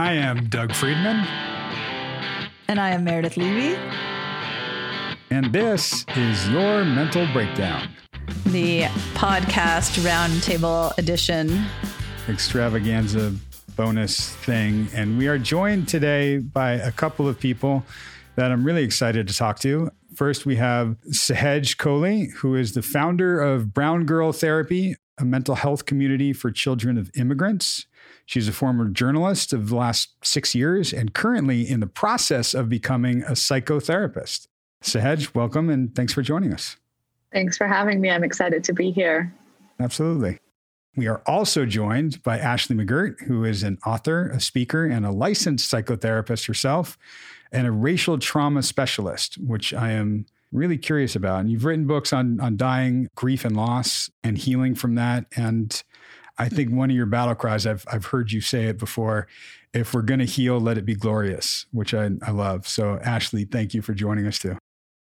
I am Doug Friedman. And I am Meredith Levy. And this is Your Mental Breakdown, the podcast roundtable edition extravaganza bonus thing. And we are joined today by a couple of people that I'm really excited to talk to. First, we have Sahej Kohli, who is the founder of Brown Girl Therapy, a mental health community for children of immigrants. She's a former journalist of the last six years and currently in the process of becoming a psychotherapist. Sahej, welcome and thanks for joining us. Thanks for having me. I'm excited to be here. Absolutely. We are also joined by Ashley McGirt, who is an author, a speaker, and a licensed psychotherapist herself, and a racial trauma specialist, which I am really curious about. And you've written books on, on dying, grief, and loss, and healing from that. And I think one of your battle cries, I've, I've heard you say it before if we're going to heal, let it be glorious, which I, I love. So, Ashley, thank you for joining us too.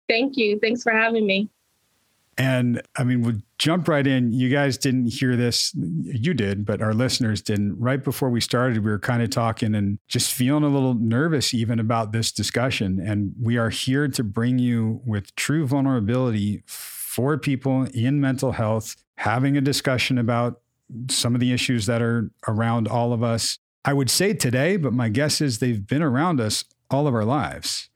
Thank you. Thanks for having me. And I mean, we'll jump right in. You guys didn't hear this. You did, but our listeners didn't. Right before we started, we were kind of talking and just feeling a little nervous even about this discussion. And we are here to bring you with true vulnerability for people in mental health, having a discussion about some of the issues that are around all of us. I would say today, but my guess is they've been around us all of our lives.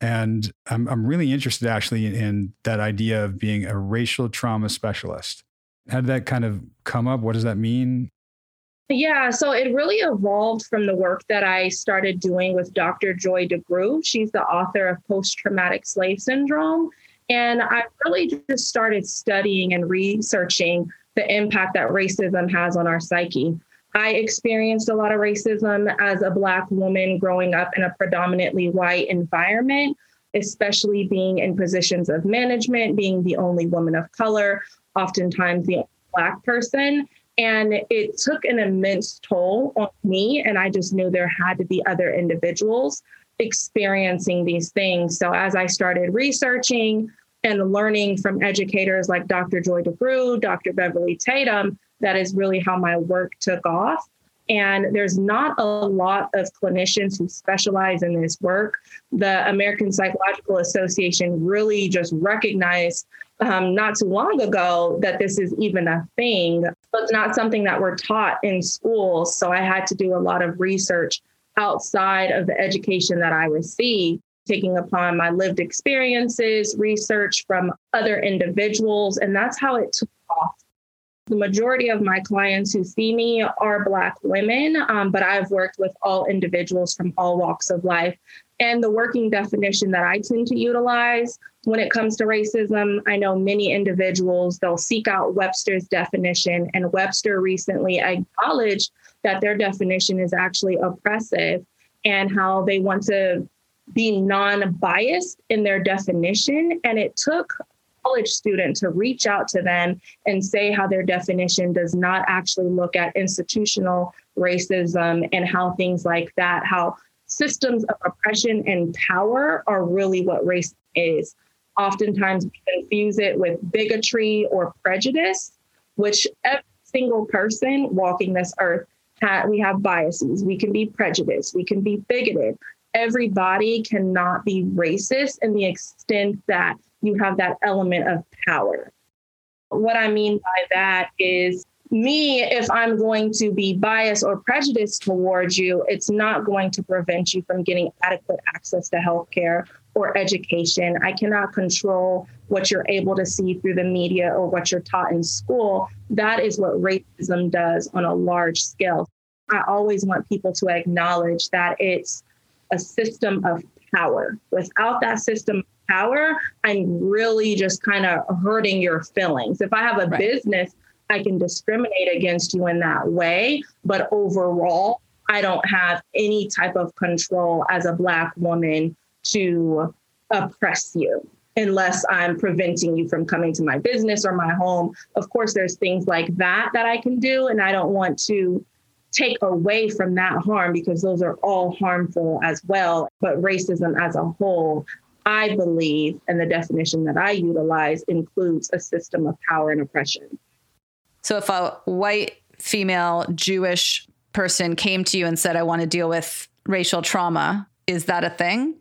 And I'm, I'm really interested actually in that idea of being a racial trauma specialist. How did that kind of come up? What does that mean? Yeah, so it really evolved from the work that I started doing with Dr. Joy DeGruy. She's the author of Post Traumatic Slave Syndrome. And I really just started studying and researching the impact that racism has on our psyche. I experienced a lot of racism as a Black woman growing up in a predominantly white environment, especially being in positions of management, being the only woman of color, oftentimes the Black person. And it took an immense toll on me. And I just knew there had to be other individuals experiencing these things. So as I started researching, and learning from educators like Dr. Joy DeGruy, Dr. Beverly Tatum, that is really how my work took off. And there's not a lot of clinicians who specialize in this work. The American Psychological Association really just recognized um, not too long ago that this is even a thing. But it's not something that we're taught in schools. So I had to do a lot of research outside of the education that I received taking upon my lived experiences, research from other individuals, and that's how it took off. The majority of my clients who see me are Black women, um, but I've worked with all individuals from all walks of life. And the working definition that I tend to utilize when it comes to racism, I know many individuals, they'll seek out Webster's definition, and Webster recently acknowledged that their definition is actually oppressive and how they want to be non-biased in their definition. And it took college student to reach out to them and say how their definition does not actually look at institutional racism and how things like that how systems of oppression and power are really what race is. Oftentimes we confuse it with bigotry or prejudice which every single person walking this earth we have biases. We can be prejudiced. We can be bigoted everybody cannot be racist in the extent that you have that element of power. What I mean by that is me, if I'm going to be biased or prejudiced towards you, it's not going to prevent you from getting adequate access to healthcare or education. I cannot control what you're able to see through the media or what you're taught in school. That is what racism does on a large scale. I always want people to acknowledge that it's a system of power. Without that system of power, I'm really just kind of hurting your feelings. If I have a right. business, I can discriminate against you in that way. But overall, I don't have any type of control as a Black woman to oppress you unless I'm preventing you from coming to my business or my home. Of course, there's things like that that I can do, and I don't want to take away from that harm because those are all harmful as well. But racism as a whole, I believe, and the definition that I utilize includes a system of power and oppression. So if a white female Jewish person came to you and said, I want to deal with racial trauma, is that a thing?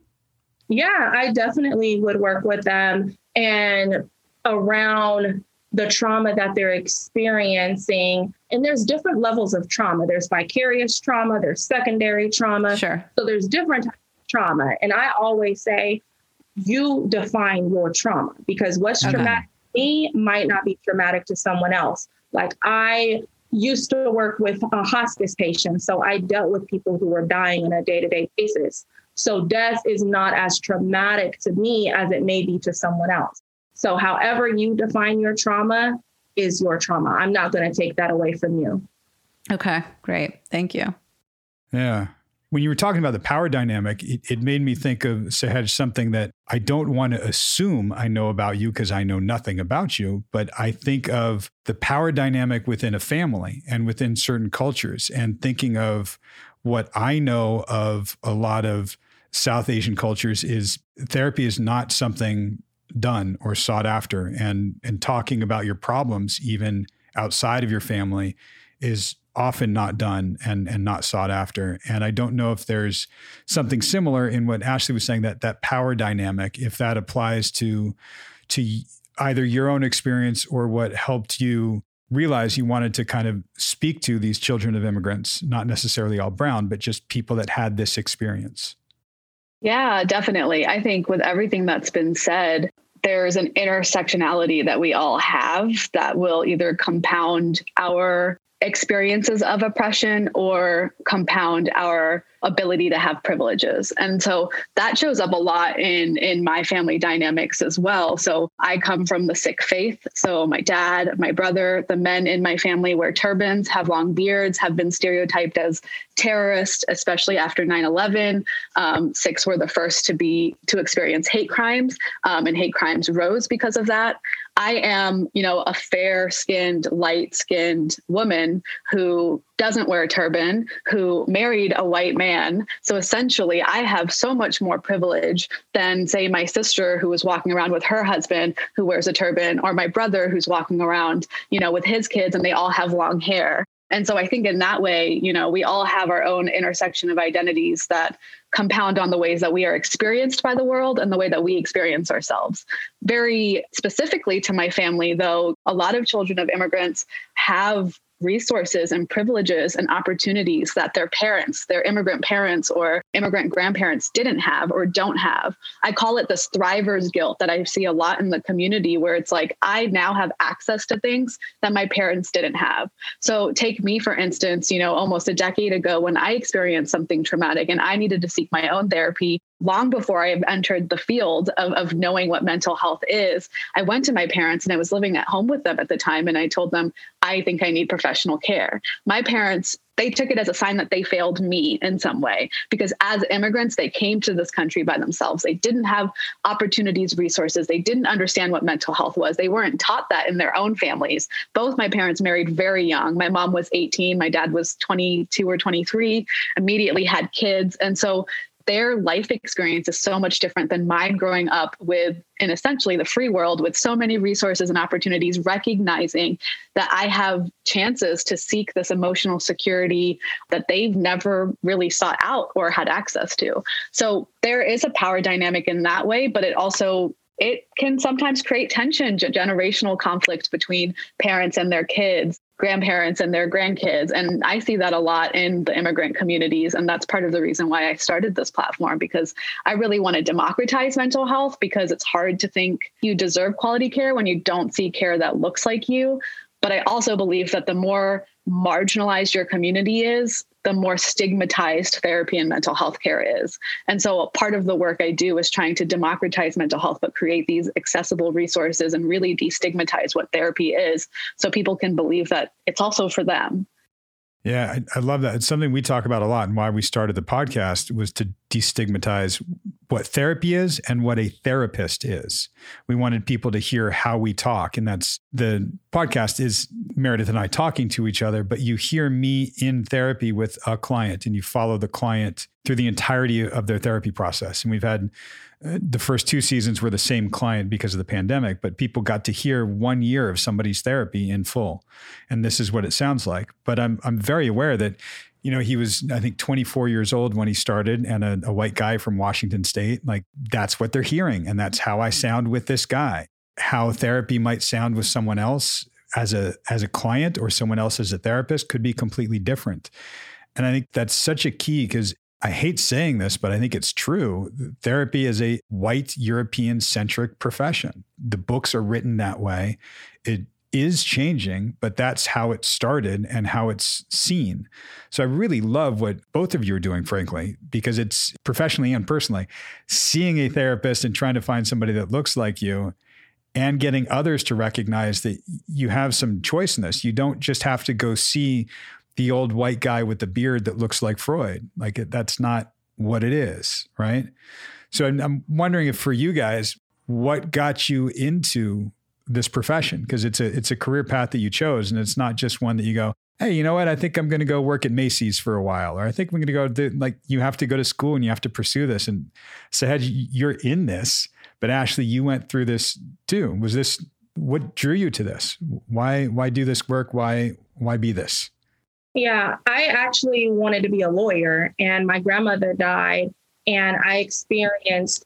Yeah, I definitely would work with them and around the trauma that they're experiencing. And there's different levels of trauma. There's vicarious trauma, there's secondary trauma. Sure. So there's different trauma. And I always say, you define your trauma because what's okay. traumatic to me might not be traumatic to someone else. Like I used to work with a hospice patients, so I dealt with people who were dying on a day to day basis. So death is not as traumatic to me as it may be to someone else. So, however you define your trauma is your trauma. I'm not going to take that away from you. Okay, great. Thank you. Yeah. When you were talking about the power dynamic, it, it made me think of Sahej something that I don't want to assume I know about you because I know nothing about you, but I think of the power dynamic within a family and within certain cultures, and thinking of what I know of a lot of South Asian cultures is therapy is not something done or sought after. And and talking about your problems even outside of your family is often not done and and not sought after. And i don't know if there's something similar in what ashley was saying that that power dynamic if that applies to to either your own experience or what helped you realize you wanted to kind of speak to these children of immigrants not necessarily all brown but just people that had this experience yeah, definitely. I think with everything that's been said, there's an intersectionality that we all have that will either compound our experiences of oppression or compound our ability to have privileges. And so that shows up a lot in in my family dynamics as well. So I come from the Sikh faith. So my dad, my brother, the men in my family wear turbans, have long beards, have been stereotyped as terrorists, especially after 9/11. Um, Sikhs were the first to be to experience hate crimes, um, and hate crimes rose because of that. I am, you know, a fair skinned, light skinned woman who doesn't wear a turban, who married a white man. So essentially, I have so much more privilege than, say, my sister who was walking around with her husband who wears a turban, or my brother who's walking around, you know, with his kids and they all have long hair. And so I think in that way, you know, we all have our own intersection of identities that compound on the ways that we are experienced by the world and the way that we experience ourselves. Very specifically to my family, though, a lot of children of immigrants have resources and privileges and opportunities that their parents, their immigrant parents or immigrant grandparents didn't have or don't have. I call it this thriver's guilt that I see a lot in the community where it's like, I now have access to things that my parents didn't have. So, take me, for instance, you know, almost a decade ago when I experienced something traumatic and I needed to seek my own therapy long before I entered the field of, of knowing what mental health is, I went to my parents and I was living at home with them at the time. And I told them, I think I need professional care. My parents, they took it as a sign that they failed me in some way because as immigrants, they came to this country by themselves. They didn't have opportunities, resources. They didn't understand what mental health was. They weren't taught that in their own families. Both my parents married very young. My mom was 18, my dad was 22 or 23, immediately had kids. And so their life experience is so much different than mine growing up with in essentially the free world with so many resources and opportunities recognizing that i have chances to seek this emotional security that they've never really sought out or had access to. So there is a power dynamic in that way but it also it can sometimes create tension, generational conflict between parents and their kids grandparents and their grandkids. And I see that a lot in the immigrant communities. And that's part of the reason why I started this platform because I really want to democratize mental health because it's hard to think you deserve quality care when you don't see care that looks like you. But I also believe that the more marginalized your community is, the more stigmatized therapy and mental health care is. And so part of the work I do is trying to democratize mental health, but create these accessible resources and really destigmatize what therapy is so people can believe that it's also for them. Yeah, I, I, love that. It's something we talk about a lot, and why we started the podcast was to destigmatize what therapy is and what a therapist is. We wanted people to hear how we talk, and that's the podcast is Meredith and I talking to each other, but you hear me in therapy with a client, and you follow the client through the entirety of their therapy process. And we've had the first two seasons were the same client because of the pandemic, but people got to hear one year of somebody's therapy in full. And this is what it sounds like. But I'm I'm very aware that you know, he was, I think, 24 years old when he started and a, a, white guy from Washington State. Like, that's what they're hearing. And that's how I sound with this guy. How therapy might sound with someone else as a as a client or someone else as a therapist could be completely different. And I think that's such a key because I hate saying this, but I think it's true. Therapy is a white European centric profession. The books are written that way. It is changing, but that's how it started and how it's seen. So I really love what both of you are doing, frankly, because it's professionally and personally seeing a therapist and trying to find somebody that looks like you and getting others to recognize that you have some choice in this. You don't just have to go see the old white guy with the beard that looks like Freud. Like it, that's not what it is, right? So I'm, I'm wondering if for you guys, what got you into this profession? Because it's a it's a career path that you chose and it's not just one that you go hey you know what? I think i'm going to go work at macy's for a while or i think i'm going to go do, like you have to go to school and you have to pursue this. And Sahej, you're in this but ashley you went through this too. Was this what drew you to this? Why why do this work? Why why be this yeah i actually wanted to be a lawyer and my grandmother died and i experienced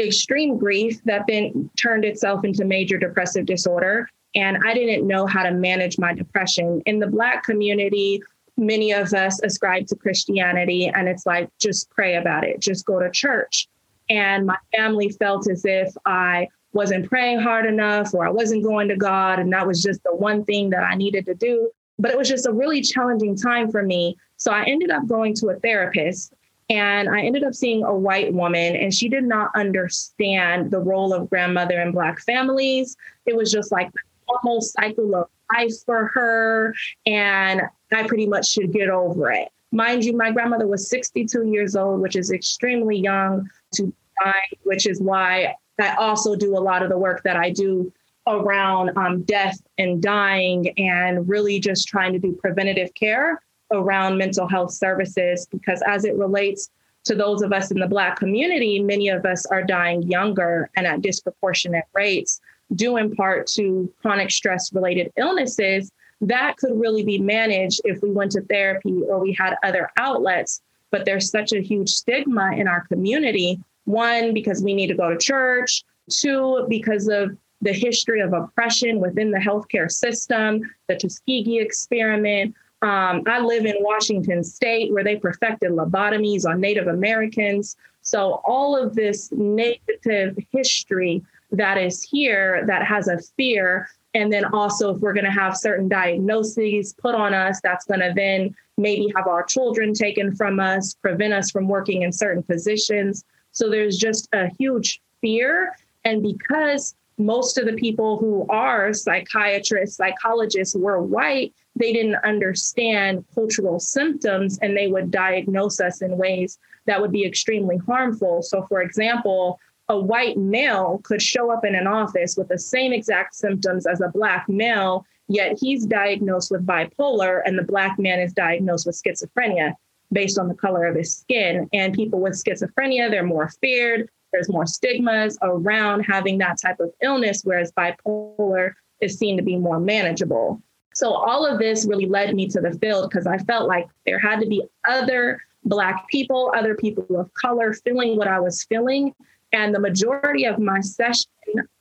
extreme grief that then turned itself into major depressive disorder. And I didn't know how to manage my depression. In the Black community, many of us ascribe to Christianity, and it's like, just pray about it, just go to church. And my family felt as if I wasn't praying hard enough or I wasn't going to God. And that was just the one thing that I needed to do. But it was just a really challenging time for me. So I ended up going to a therapist and I ended up seeing a white woman, and she did not understand the role of grandmother in Black families. It was just like normal cycle of life for her. And I pretty much should get over it. Mind you, my grandmother was 62 years old, which is extremely young to die, which is why I also do a lot of the work that I do around um, death and dying and really just trying to do preventative care around mental health services because as it relates to those of us in the Black community, many of us are dying younger and at disproportionate rates, due in part to chronic stress related illnesses that could really be managed if we went to therapy or we had other outlets. But there's such a huge stigma in our community. One, because we need to go to church. Two, because of the history of oppression within the healthcare system, the Tuskegee experiment, um, I live in Washington state where they perfected lobotomies on Native Americans. So, all of this negative history that is here that has a fear. And then also, if we're going to have certain diagnoses put on us, that's going to then maybe have our children taken from us, prevent us from working in certain positions. So, there's just a huge fear. And because most of the people who are psychiatrists, psychologists were white, they didn't understand cultural symptoms and they would diagnose us in ways that would be extremely harmful. So, for example, a white male could show up in an office with the same exact symptoms as a black male, yet he's diagnosed with bipolar and the black man is diagnosed with schizophrenia based on the color of his skin. And people with schizophrenia, they're more feared. There's more stigmas around having that type of illness, whereas bipolar is seen to be more manageable. So all of this really led me to the field because I felt like there had to be other Black people, other people of color feeling what I was feeling. And the majority of my session,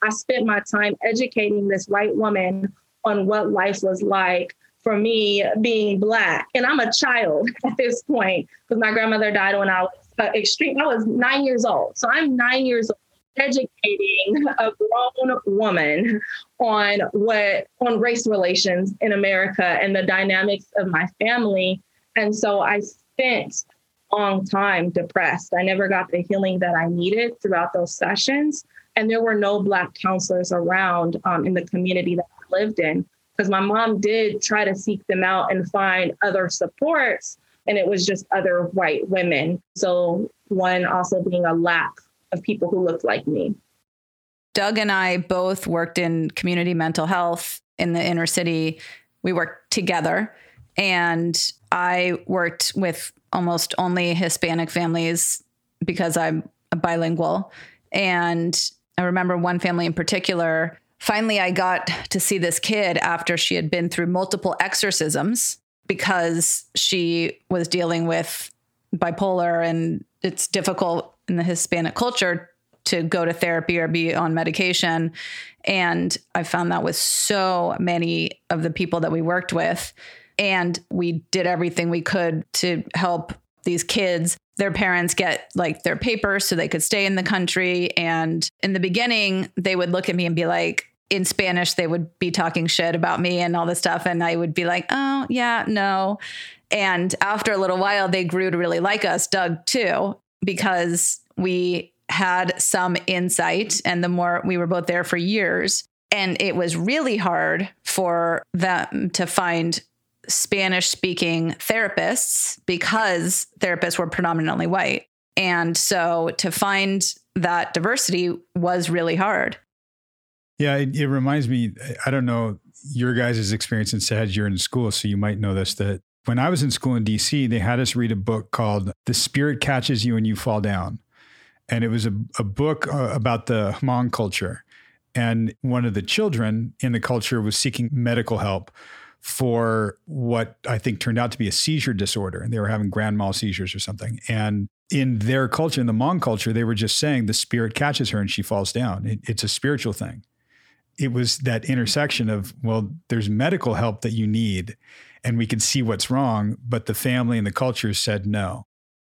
I spent my time educating this white woman on what life was like for me being Black. And I'm a child at this point because my grandmother died when I was uh, extreme. I was nine years old. So I'm nine years old educating a grown woman on what on race relations in America and the dynamics of my family. And so I spent a long time depressed. I never got the healing that I needed throughout those sessions. And there were no Black counselors around um, in the community that I lived in because my mom did try to seek them out and find other supports. And it was just other white women. So, one also being a lack of people who looked like me. Doug and I both worked in community mental health in the inner city. We worked together, and I worked with almost only Hispanic families because I'm bilingual. And I remember one family in particular. Finally, I got to see this kid after she had been through multiple exorcisms because she was dealing with bipolar and it's difficult in the Hispanic culture to go to therapy or be on medication. And I found that with so many of the people that we worked with. And we did everything we could to help these kids their parents get like their papers so they could stay in the country and in the beginning they would look at me and be like in Spanish, they would be talking shit about me and all this stuff. And I would be like, oh, yeah, no. And after a little while, they grew to really like us, Doug too, because we had some insight. And the more we were both there for years, and it was really hard for them to find Spanish speaking therapists because therapists were predominantly white. And so to find that diversity was really hard. Yeah, it, it, reminds me. I don't know your guys' experience in SAD. You're in school, so you might know this. That when I was in school in DC, they had us read a book called "The Spirit Catches You and You Fall Down," and it was a, a book uh, about the Hmong culture. And one of the children in the culture was seeking medical help for what I think turned out to be a seizure disorder, and they were having grand mal seizures or something. And in their culture, in the Hmong culture, they were just saying the spirit catches her and she falls down. It, it's a spiritual thing it was that intersection of, well, there's medical help that you need and we can see what's wrong, but the family and the culture said no.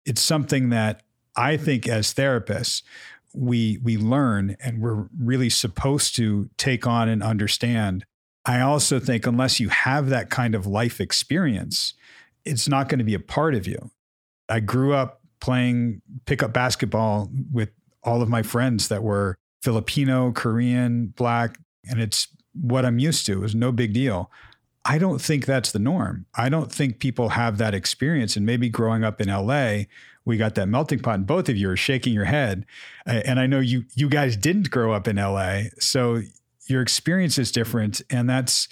It's something that I think as therapists, we we learn and we're really supposed to take on and understand. I also think unless you have that kind of life experience, it's not going to be a part of you. I grew up playing pickup basketball with all of my friends that were Filipino, Korean, black, and it's what I'm used to. Was no big deal. I don't think that's the norm. I don't think people have that experience. And maybe growing up in LA, we got that melting pot, and both of you are shaking your head. And I know you you guys didn't grow up in LA, so your experience is different, and that's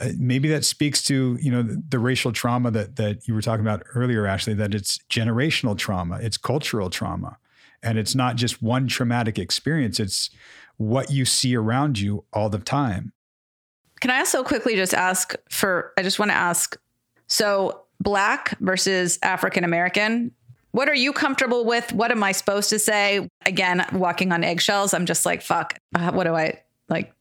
uh, maybe that speaks to you know the, the, racial trauma that that you were talking about earlier, Ashley. That it's generational trauma, it's cultural trauma, and it's not just one traumatic experience. It's what you see around you all the time. Can I also quickly just ask for, I just want to ask so black versus African American, what are you comfortable with? What am I supposed to say? Again, walking on eggshells, I'm just like, fuck, uh, what do I like?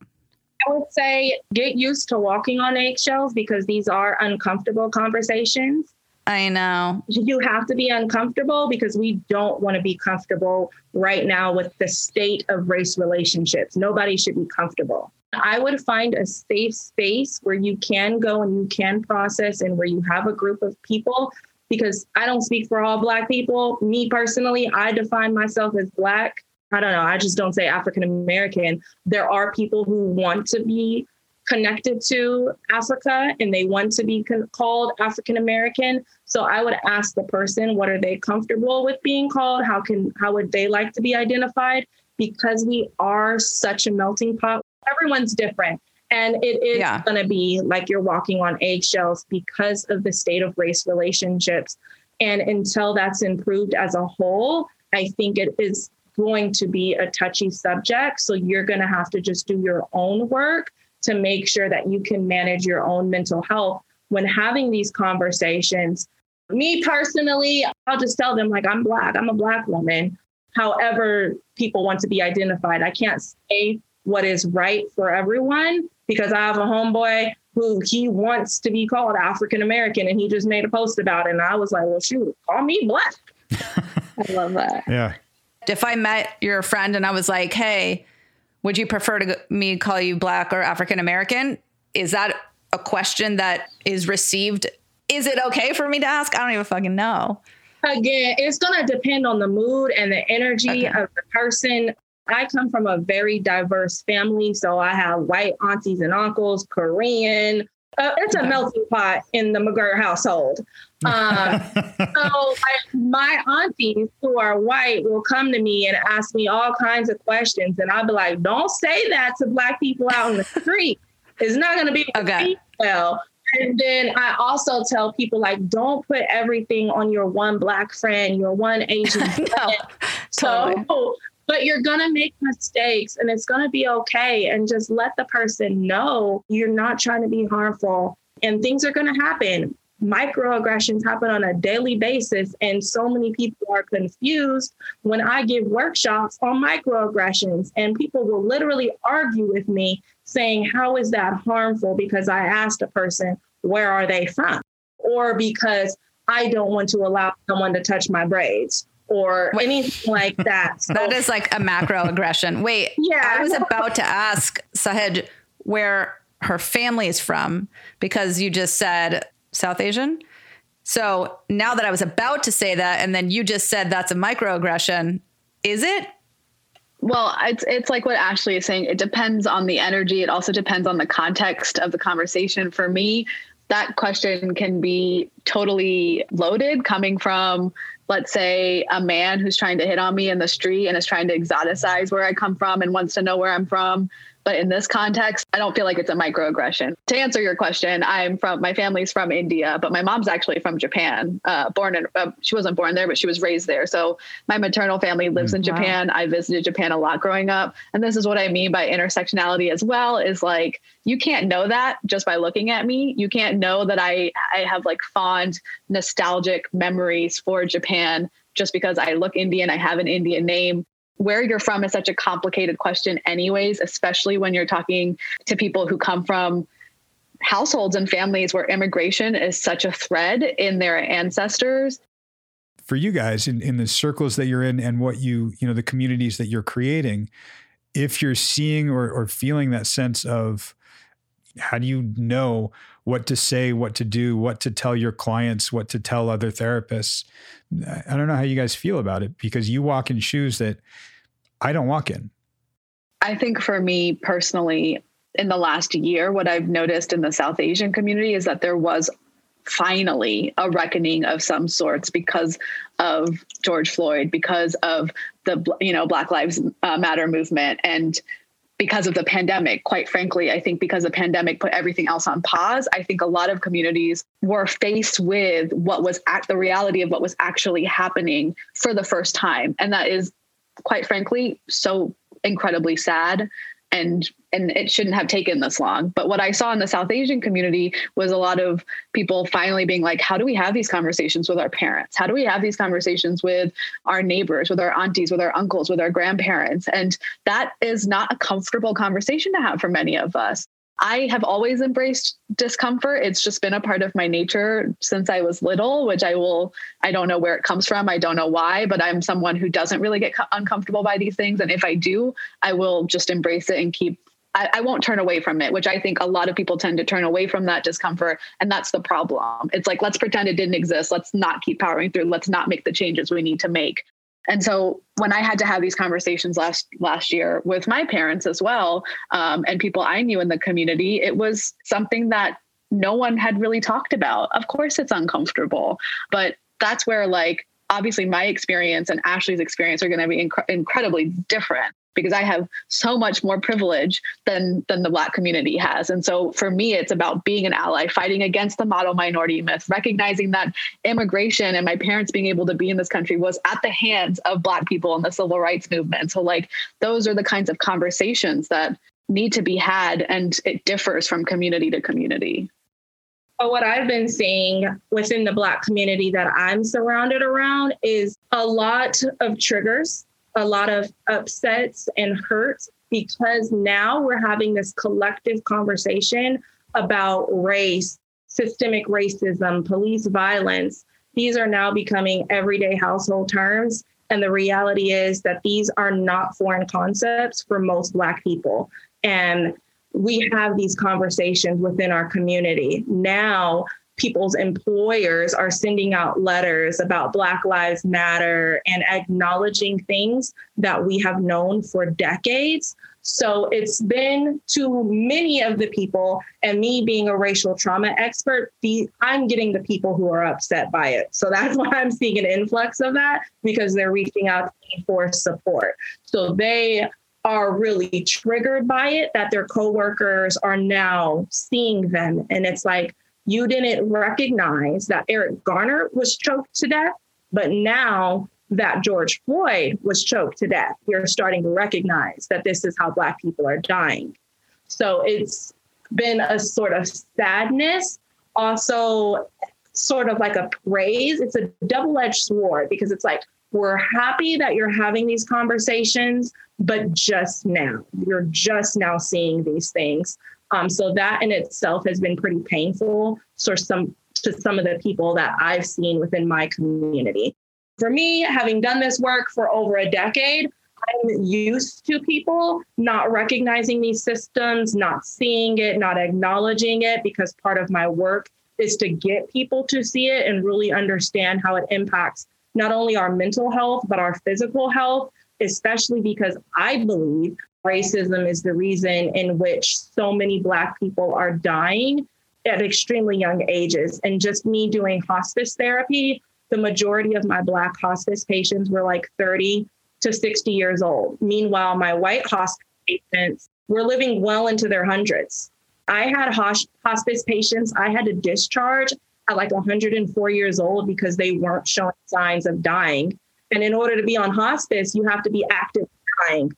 I would say get used to walking on eggshells because these are uncomfortable conversations. I know. You have to be uncomfortable because we don't want to be comfortable right now with the state of race relationships. Nobody should be comfortable. I would find a safe space where you can go and you can process and where you have a group of people because I don't speak for all Black people. Me personally, I define myself as Black. I don't know. I just don't say African American. There are people who want to be connected to Africa and they want to be con- called African American. So I would ask the person, what are they comfortable with being called? How can how would they like to be identified? Because we are such a melting pot. Everyone's different. And it is yeah. going to be like you're walking on eggshells because of the state of race relationships. And until that's improved as a whole, I think it is going to be a touchy subject. So you're going to have to just do your own work to make sure that you can manage your own mental health when having these conversations. Me personally, I'll just tell them, like, I'm Black, I'm a Black woman. However, people want to be identified. I can't say what is right for everyone because I have a homeboy who he wants to be called African American and he just made a post about it. And I was like, well, shoot, call me Black. I love that. Yeah. If I met your friend and I was like, hey, would you prefer to me call you black or African American? Is that a question that is received? Is it okay for me to ask? I don't even fucking know. Again, it's going to depend on the mood and the energy okay. of the person. I come from a very diverse family. So I have white aunties and uncles, Korean, uh, it's a melting pot in the McGirt household. Um, so I, my aunties who are white will come to me and ask me all kinds of questions, and I'll be like, "Don't say that to black people out in the street. It's not going to be okay. well." And then I also tell people like, don't put everything on your one black friend, your one Asian friend. no, totally. So but you're going to make mistakes and it's going to be okay. And just let the person know you're not trying to be harmful and things are going to happen. Microaggressions happen on a daily basis and so many people are confused when i give workshops on microaggressions and people will literally argue with me saying how is that harmful? because i asked a person where are they from? or because i don't want to allow someone to touch my braids or Wait. anything like that. So, that is like a macroaggression. Wait yeah. I was about to ask Sahej where her family is from because you just said South Asian. So now that I was about to say that, and then you just said that's a microaggression, is it? Well, it's it's like what Ashley is saying. It depends on the energy. It also depends on the context of the conversation. For me, that question can be totally loaded coming from let's say a man who's trying to hit on me in the street and is trying to exoticize where I come from and wants to know where I'm from but in this context, I don't feel like it's a microaggression. To answer your question, I'm from my family's from India, but my mom's actually from Japan. Uh, born in, uh, she wasn't born there, but she was raised there. So my maternal family lives mm, in Japan. Wow. I visited Japan a lot growing up, and this is what I mean by intersectionality as well. Is like you can't know that just by looking at me. You can't know that I I have like fond nostalgic memories for Japan just because I look Indian, I have an Indian name where you're from is such a complicated question anyways especially when you're talking to people who come from households and families where immigration is such a thread in their ancestors. For you guys in, in the circles that you're in and what you you know the communities that you're creating if you're seeing or, or feeling that sense of how do you know what to say what to do what to tell your clients what to tell other therapists I don't know how you guys feel about it because you walk in shoes that I don't walk in. I think for me personally, in the last year, what I've noticed in the South Asian community is that there was finally a reckoning of some sorts because of George Floyd, because of the you know Black Lives uh, Matter movement, and because of the pandemic. Quite frankly, I think because the pandemic put everything else on pause, I think a lot of communities were faced with what was at the reality of what was actually happening for the first time. And that is, quite frankly, so incredibly sad and and it shouldn't have taken this long. But what i saw in the south asian community was a lot of people finally being like how do we have these conversations with our parents? How do we have these conversations with our neighbors with our aunties with our uncles with our grandparents? And that is not a comfortable conversation to have for many of us I have always embraced discomfort. It's just been a part of my nature since I was little, which I will, I don't know where it comes from. I don't know why, but I'm someone who doesn't really get uncomfortable by these things. And if I do, I will just embrace it and keep, I, I won't turn away from it, which I think a lot of people tend to turn away from that discomfort. And that's the problem. It's like, let's pretend it didn't exist. Let's not keep powering through. Let's not make the changes we need to make. And so when I had to have these conversations last last year with my parents as well, um, and people I knew in the community, it was something that no one had really talked about. Of course, it's uncomfortable, but that's where like obviously my experience and Ashley's experience are going to be inc- incredibly different because I have so much more privilege than than the black community has. And so for me it's about being an ally, fighting against the model minority myth, recognizing that immigration and my parents being able to be in this country was at the hands of black people in the civil rights movement. So like those are the kinds of conversations that need to be had and it differs from community to community. But what I've been seeing within the Black community that I'm surrounded around is a lot of triggers a lot of upsets and hurts because now we're having this collective conversation about race, systemic racism, police violence. These are now becoming everyday household terms. And the reality is that these are not foreign concepts for most Black people. And we have these conversations within our community. Now, people's employers are sending out letters about Black Lives Matter and acknowledging things that we have known for decades. So it's been to many of the people, and me being a racial trauma expert, the, I'm getting the people who are upset by it. So that's why I'm seeing an influx of that because they're reaching out for support. So they are really triggered by it that their coworkers are now seeing them. And it's like, you didn't recognize that Eric Garner was choked to death, but now that George Floyd was choked to death, you're starting to recognize that this is how Black people are dying. So it's been a sort of sadness, also sort of like a praise. It's a double edged sword because it's like, we're happy that you're having these conversations, but just now, you're just now seeing these things. Um, so that in itself has been pretty painful for some to some of the people that I've seen within my community. For me, having done this work for over a decade, I'm used to people not recognizing these systems, not seeing it, not acknowledging it, because part of my work is to get people to see it and really understand how it impacts not only our mental health, but our physical health, especially because I believe racism is the reason in which so many Black people are dying at extremely young ages. And just me doing hospice therapy, the majority of my Black hospice patients were like 30 to 60 years old. Meanwhile, my white hospice patients were living well into their hundreds. I had hospice patients I had to discharge at like 104 years old because they weren't showing signs of dying. And in order to be on hospice, you have to be active dying.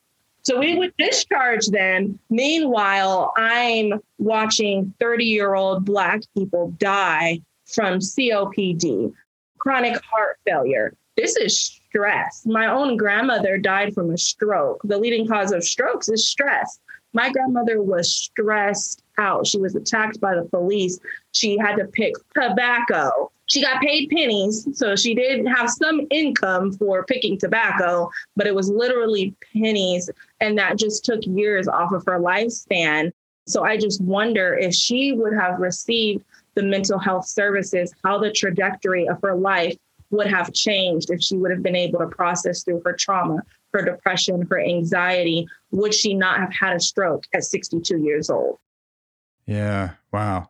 So we would discharge them. Meanwhile, I'm watching 30 year old Black people die from COPD, chronic heart failure. This is stress. My own grandmother died from a stroke. The leading cause of strokes is stress. My grandmother was stressed out. She was attacked by the police. She had to pick tobacco. She got paid pennies, so she did have some income for picking tobacco, but it was literally pennies. And that just took years off of her lifespan. So I just wonder if she would have received the mental health services, how the trajectory of her life would have changed if she would have been able to process through her trauma, her depression, her anxiety. Would she not have had a stroke at 62 years old? Yeah. Wow.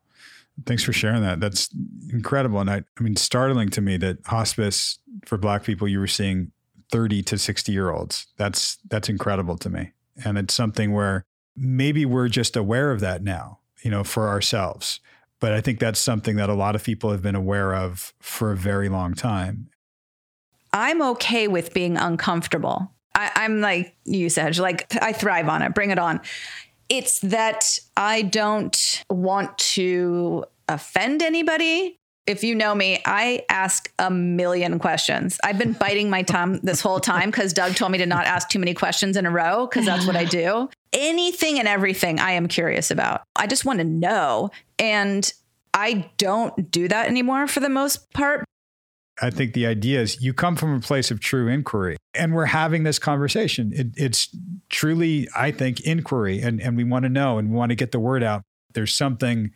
Thanks for sharing that. That's incredible. And I, I mean, startling to me that hospice for Black people, you were seeing 30 to 60 year olds. That's, that's incredible to me. And it's something where maybe we're just aware of that now, you know, for ourselves. But I think that's something that a lot of people have been aware of for a very long time. I'm okay with being uncomfortable. I, am like you said, like I thrive on it. Bring it on. It's that I don't want to offend anybody. If you know me, I ask a million questions. I've been biting my tongue this whole time because Doug told me to not ask too many questions in a row because that's what I do. Anything and everything I am curious about. I just want to know. And I don't do that anymore for the most part. I think the idea is you come from a place of true inquiry and we're having this conversation. It, it's truly, I think, inquiry and, and we want to know and we want to get the word out. There's something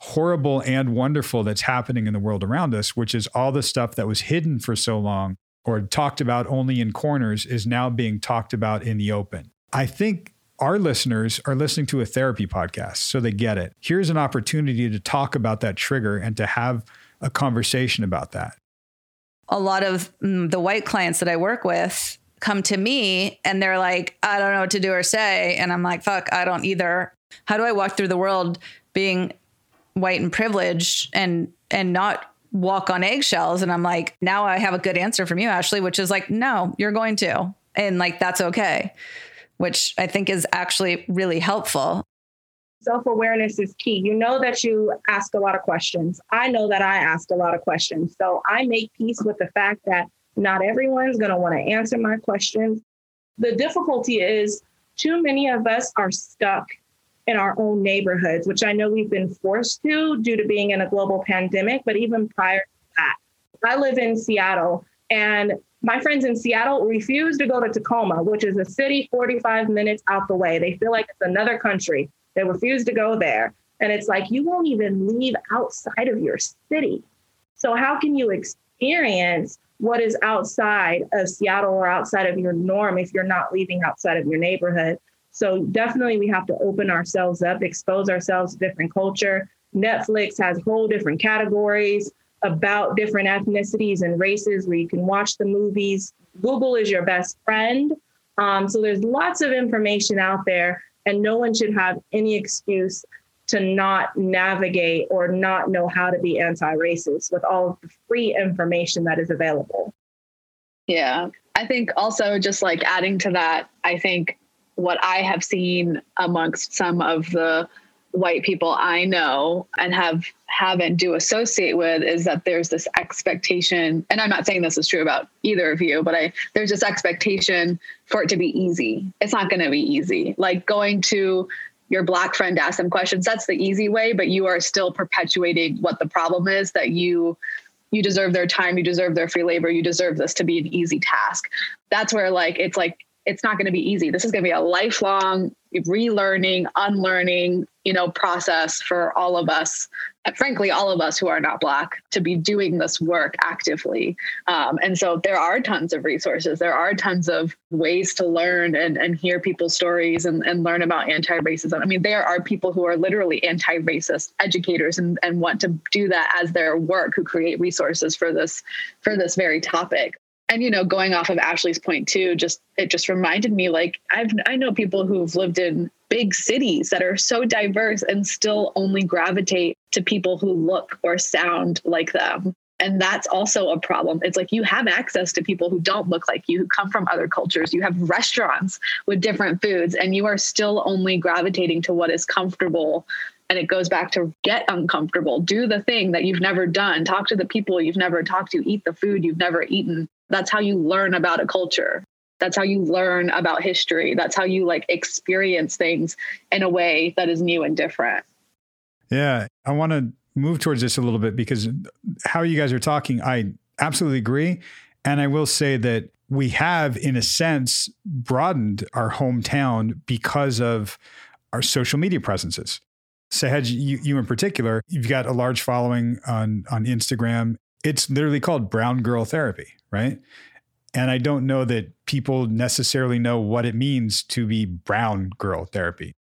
horrible and wonderful that's happening in the world around us, which is all the stuff that was hidden for so long or talked about only in corners is now being talked about in the open. I think our listeners are listening to a therapy podcast, so they get it. Here's an opportunity to talk about that trigger and to have a conversation about that a lot of mm, the white clients that I work with come to me and they're like, I don't know what to do or say. And I'm like, fuck, I don't either. How do I walk through the world being white and privileged and and not walk on eggshells? And I'm like, now I have a good answer from you, Ashley, which is like, no, you're going to. And like that's okay. Which I think is actually really helpful self awareness is key. You know that you ask a lot of questions. I know that I asked a lot of questions. So I make peace with the fact that not everyone's going to want to answer my questions. The difficulty is too many of us are stuck in our own neighborhoods, which I know we've been forced to due to being in a global pandemic, but even prior to that. I live in Seattle and my friends in Seattle refuse to go to Tacoma, which is a city 45 minutes out the way. They feel like it's another country. They refuse to go there. And it's like you won't even leave outside of your city. So, how can you experience what is outside of Seattle or outside of your norm if you're not leaving outside of your neighborhood? So, definitely, we have to open ourselves up, expose ourselves to different culture. Netflix has whole different categories about different ethnicities and races where you can watch the movies. Google is your best friend. Um, so, there's lots of information out there and no one should have any excuse to not navigate or not know how to be anti racist with all of the free information that is available. Yeah. I think also just like adding to that, I think what I have seen amongst some of the white people I know and have have and do associate with is that there's this expectation, and I'm not saying this is true about either of you, but I there's this expectation for it to be easy. It's not going to be easy. Like going to your black friend ask them questions, that's the easy way, but you are still perpetuating what the problem is that you you deserve their time, you deserve their free labor, you deserve this to be an easy task. That's where like it's like it's not going to be easy. This is going to be a lifelong relearning, unlearning, you know, process for all of us, and frankly, all of us who are not Black to be doing this work actively. Um, and so there are tons of resources. There are tons of ways to learn and, and hear people's stories and, and learn about anti racism. I mean, there are people who are literally anti racist educators and, and want to do that as their work who create resources for this for this very topic and you know going off of ashley's point too just it just reminded me like i've i know people who've lived in big cities that are so diverse and still only gravitate to people who look or sound like them. And that's also a problem. It's like you have access to people who don't look like you who come from other cultures. You have restaurants with different foods and you are still only gravitating to what is comfortable. And it goes back to get uncomfortable. Do the thing that you've never done. Talk to the people you've never talked to. Eat the food you've never eaten that's how you learn about a culture. That's how you learn about history. That's how you like experience things in a way that is new and different. Yeah i want to move towards this a little bit because how you guys are talking i absolutely agree. And i will say that we have in a sense broadened our hometown because of our social media presences. Sahej, you, you in particular, you've got a large following on on Instagram. It's literally called Brown Girl Therapy, right? And I don't know that people necessarily know what it means to be brown girl therapy.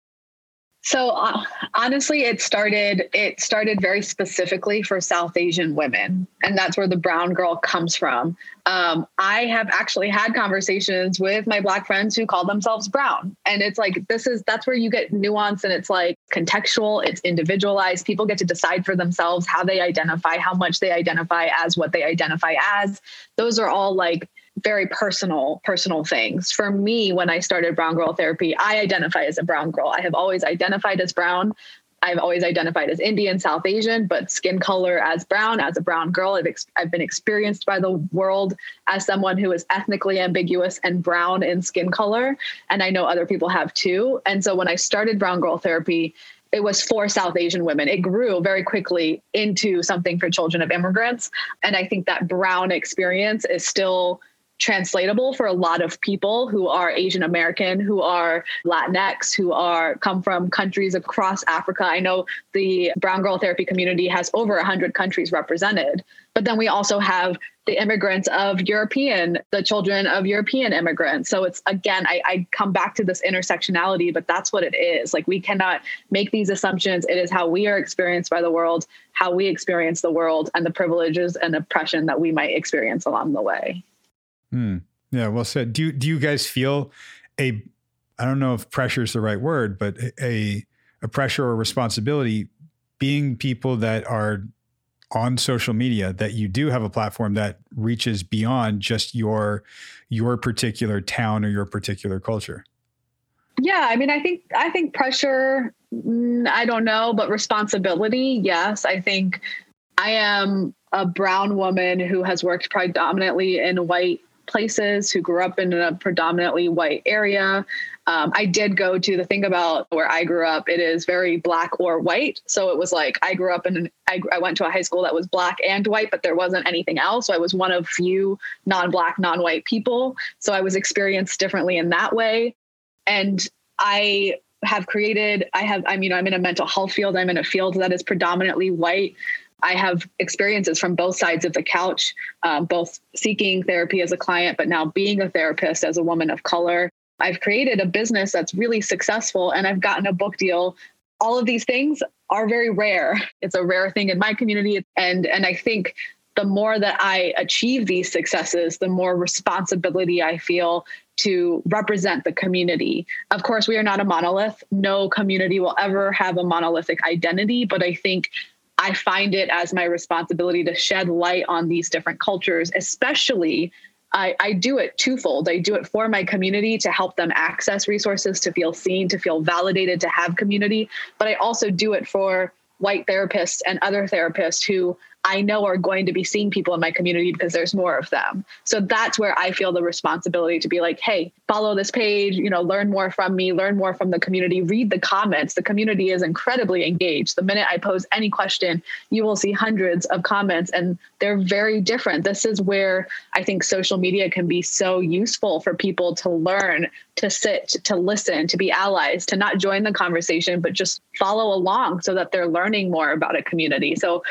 So uh, honestly, it started it started very specifically for South Asian women, and that's where the brown girl comes from. Um, I have actually had conversations with my black friends who call themselves brown, and it's like this is that's where you get nuance, and it's like contextual, it's individualized. People get to decide for themselves how they identify, how much they identify as what they identify as. Those are all like very personal personal things for me when i started brown girl therapy i identify as a brown girl i have always identified as brown i've always identified as indian south asian but skin color as brown as a brown girl i've, ex- I've been experienced by the world as someone who is ethnically ambiguous and brown in skin color and i know other people have too and so when i started brown girl therapy it was for South Asian women. It grew very quickly into something for children of immigrants. And I think that brown experience is still translatable for a lot of people who are Asian American, who are Latinx, who are come from countries across Africa. I know the Brown Girl Therapy community has over 100 countries represented. But then we also have the immigrants of European, the children of European immigrants. So it's again, I, I come back to this intersectionality, but that's what it is. Like we cannot make these assumptions. It is how we are experienced by the world, how we experience the world, and the privileges and oppression that we might experience along the way. Hmm. Yeah, well said. Do do you guys feel a I don't know if pressure is the right word, but a a pressure or responsibility being people that are on social media that you do have a platform that reaches beyond just your your particular town or your particular culture yeah i mean i think i think pressure mm, i don't know but responsibility yes i think i am a brown woman who has worked predominantly in white places who grew up in a predominantly white area. Um, I did go to the thing about where I grew up. It is very black or white. So it was like I grew up in, an, I, I went to a high school that was black and white, but there wasn't anything else. So I was one of few non black, non white people. So I was experienced differently in that way. And I have created, I have, I mean, I'm in a mental health field, I'm in a field that is predominantly white. I have experiences from both sides of the couch, um, both seeking therapy as a client, but now being a therapist as a woman of color. I've created a business that's really successful and I've gotten a book deal. All of these things are very rare. It's a rare thing in my community. And, and I think the more that I achieve these successes, the more responsibility I feel to represent the community. Of course, we are not a monolith. No community will ever have a monolithic identity, but I think I find it as my responsibility to shed light on these different cultures, especially I, I do it twofold. I do it for my community to help them access resources, to feel seen, to feel validated, to have community. But I also do it for white therapists and other therapists who I know are going to be seeing people in my community because there's more of them. So that's where I feel the responsibility to be like, hey, follow this page, you know, learn more from me, learn more from the community, read the comments. The community is incredibly engaged. The minute I pose any question, you will see hundreds of comments and they're very different. This is where I think social media can be so useful for people to learn, to sit, to listen, to be allies, to not join the conversation, but just follow along so that they're learning more about a community. So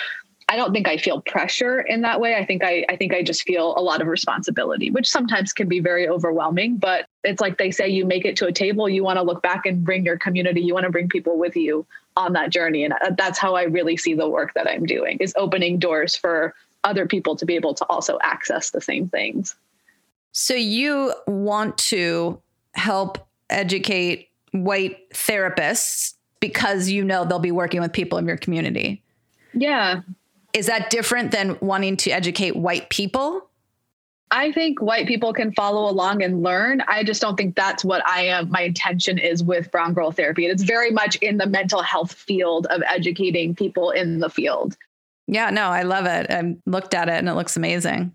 I don't think I feel pressure in that way. I think I, I think I just feel a lot of responsibility, which sometimes can be very overwhelming. But it's like they say, you make it to a table, you want to look back and bring your community, you want to bring people with you on that journey, and uh, that's how I really see the work that I'm doing is opening doors for other people to be able to also access the same things. So you want to help educate white therapists because you know they'll be working with people in your community. Yeah, is that different than wanting to educate white people? I think white people can follow along and learn. I just don't think that's what I am. My intention is with Brown Girl Therapy. It's very much in the mental health field of educating people in the field. Yeah, no, I love it. I looked at it and it looks amazing.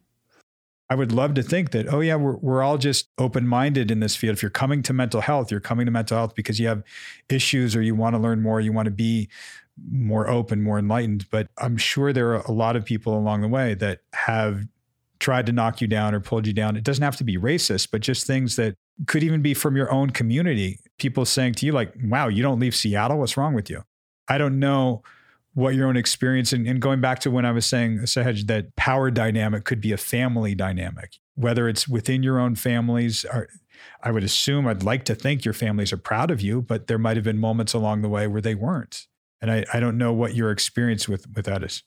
I would love to think that, oh, yeah, we're, we're all just open minded in this field. If you're coming to mental health, you're coming to mental health because you have issues or you want to learn more, you want to be more open, more enlightened. But I'm sure there are a lot of people along the way that have tried to knock you down or pulled you down. It doesn't have to be racist, but just things that could even be from your own community. People saying to you, like, wow, you don't leave Seattle. What's wrong with you? I don't know what your own experience and, and going back to when I was saying Sahej, that power dynamic could be a family dynamic, whether it's within your own families or I would assume I'd like to think your families are proud of you, but there might have been moments along the way where they weren't. And I, I don't know what your experience with, with that is.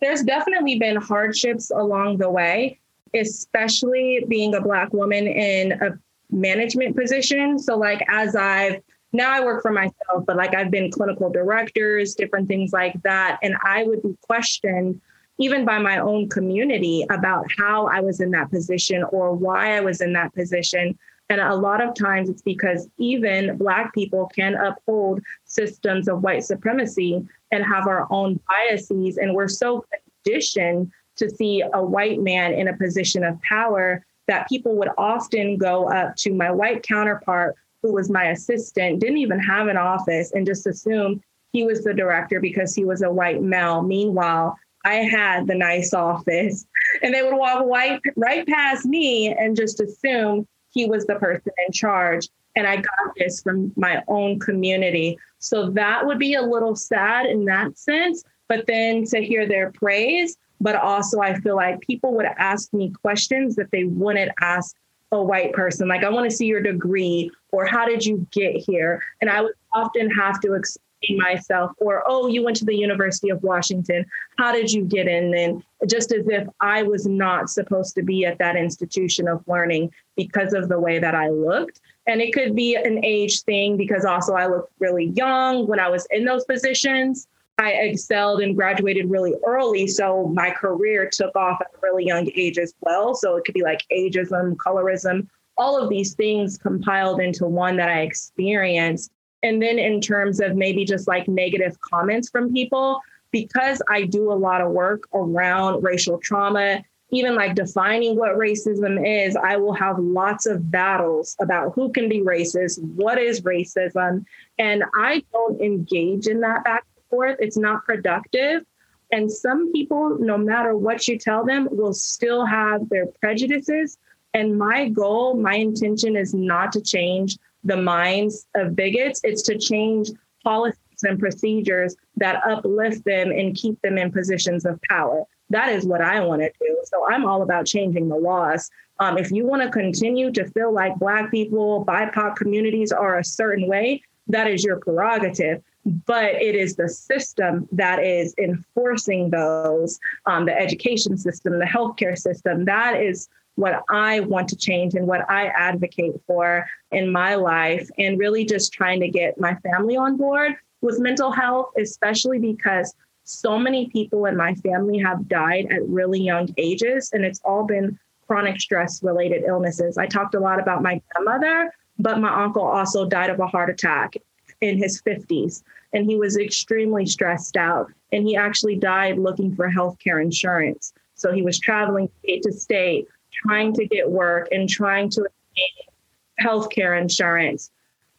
There's definitely been hardships along the way, especially being a Black woman in a management position. So, like, as I've now I work for myself, but like I've been clinical directors, different things like that. And I would be questioned even by my own community about how I was in that position or why I was in that position. And a lot of times it's because even Black people can uphold systems of white supremacy and have our own biases. And we're so conditioned to see a white man in a position of power that people would often go up to my white counterpart, who was my assistant, didn't even have an office, and just assumed he was the director because he was a white male. Meanwhile, I had the nice office, and they would walk right, right past me and just assume he was the person in charge. And I got this from my own community. So that would be a little sad in that sense. But then to hear their praise, but also I feel like people would ask me questions that they wouldn't ask a white person. Like, I want to see your degree, or how did you get here? And I would often have to explain myself, or, oh, you went to the University of Washington. How did you get in? And just as if I was not supposed to be at that institution of learning because of the way that I looked. And it could be an age thing because also I looked really young when I was in those positions. I excelled and graduated really early. So my career took off at a really young age as well. So it could be like ageism, colorism, all of these things compiled into one that I experienced. And then in terms of maybe just like negative comments from people, because I do a lot of work around racial trauma, even like defining what racism is, I will have lots of battles about who can be racist, what is racism. And I don't engage in that back forth. It's not productive. And some people, no matter what you tell them, will still have their prejudices. And my goal, my intention is not to change the minds of bigots. It's to change policies and procedures that uplift them and keep them in positions of power. That is what I want to do. So I'm all about changing the laws. Um, if you want to continue to feel like Black people, BIPOC communities are a certain way, that is your prerogative. But it is the system that is enforcing those, um, the education system, the healthcare system. That is what I want to change and what I advocate for in my life, and really just trying to get my family on board with mental health, especially because so many people in my family have died at really young ages, and it's all been chronic stress related illnesses. I talked a lot about my grandmother, but my uncle also died of a heart attack in his 50s and he was extremely stressed out and he actually died looking for healthcare insurance. So he was traveling state to state, trying to get work and trying to obtain healthcare insurance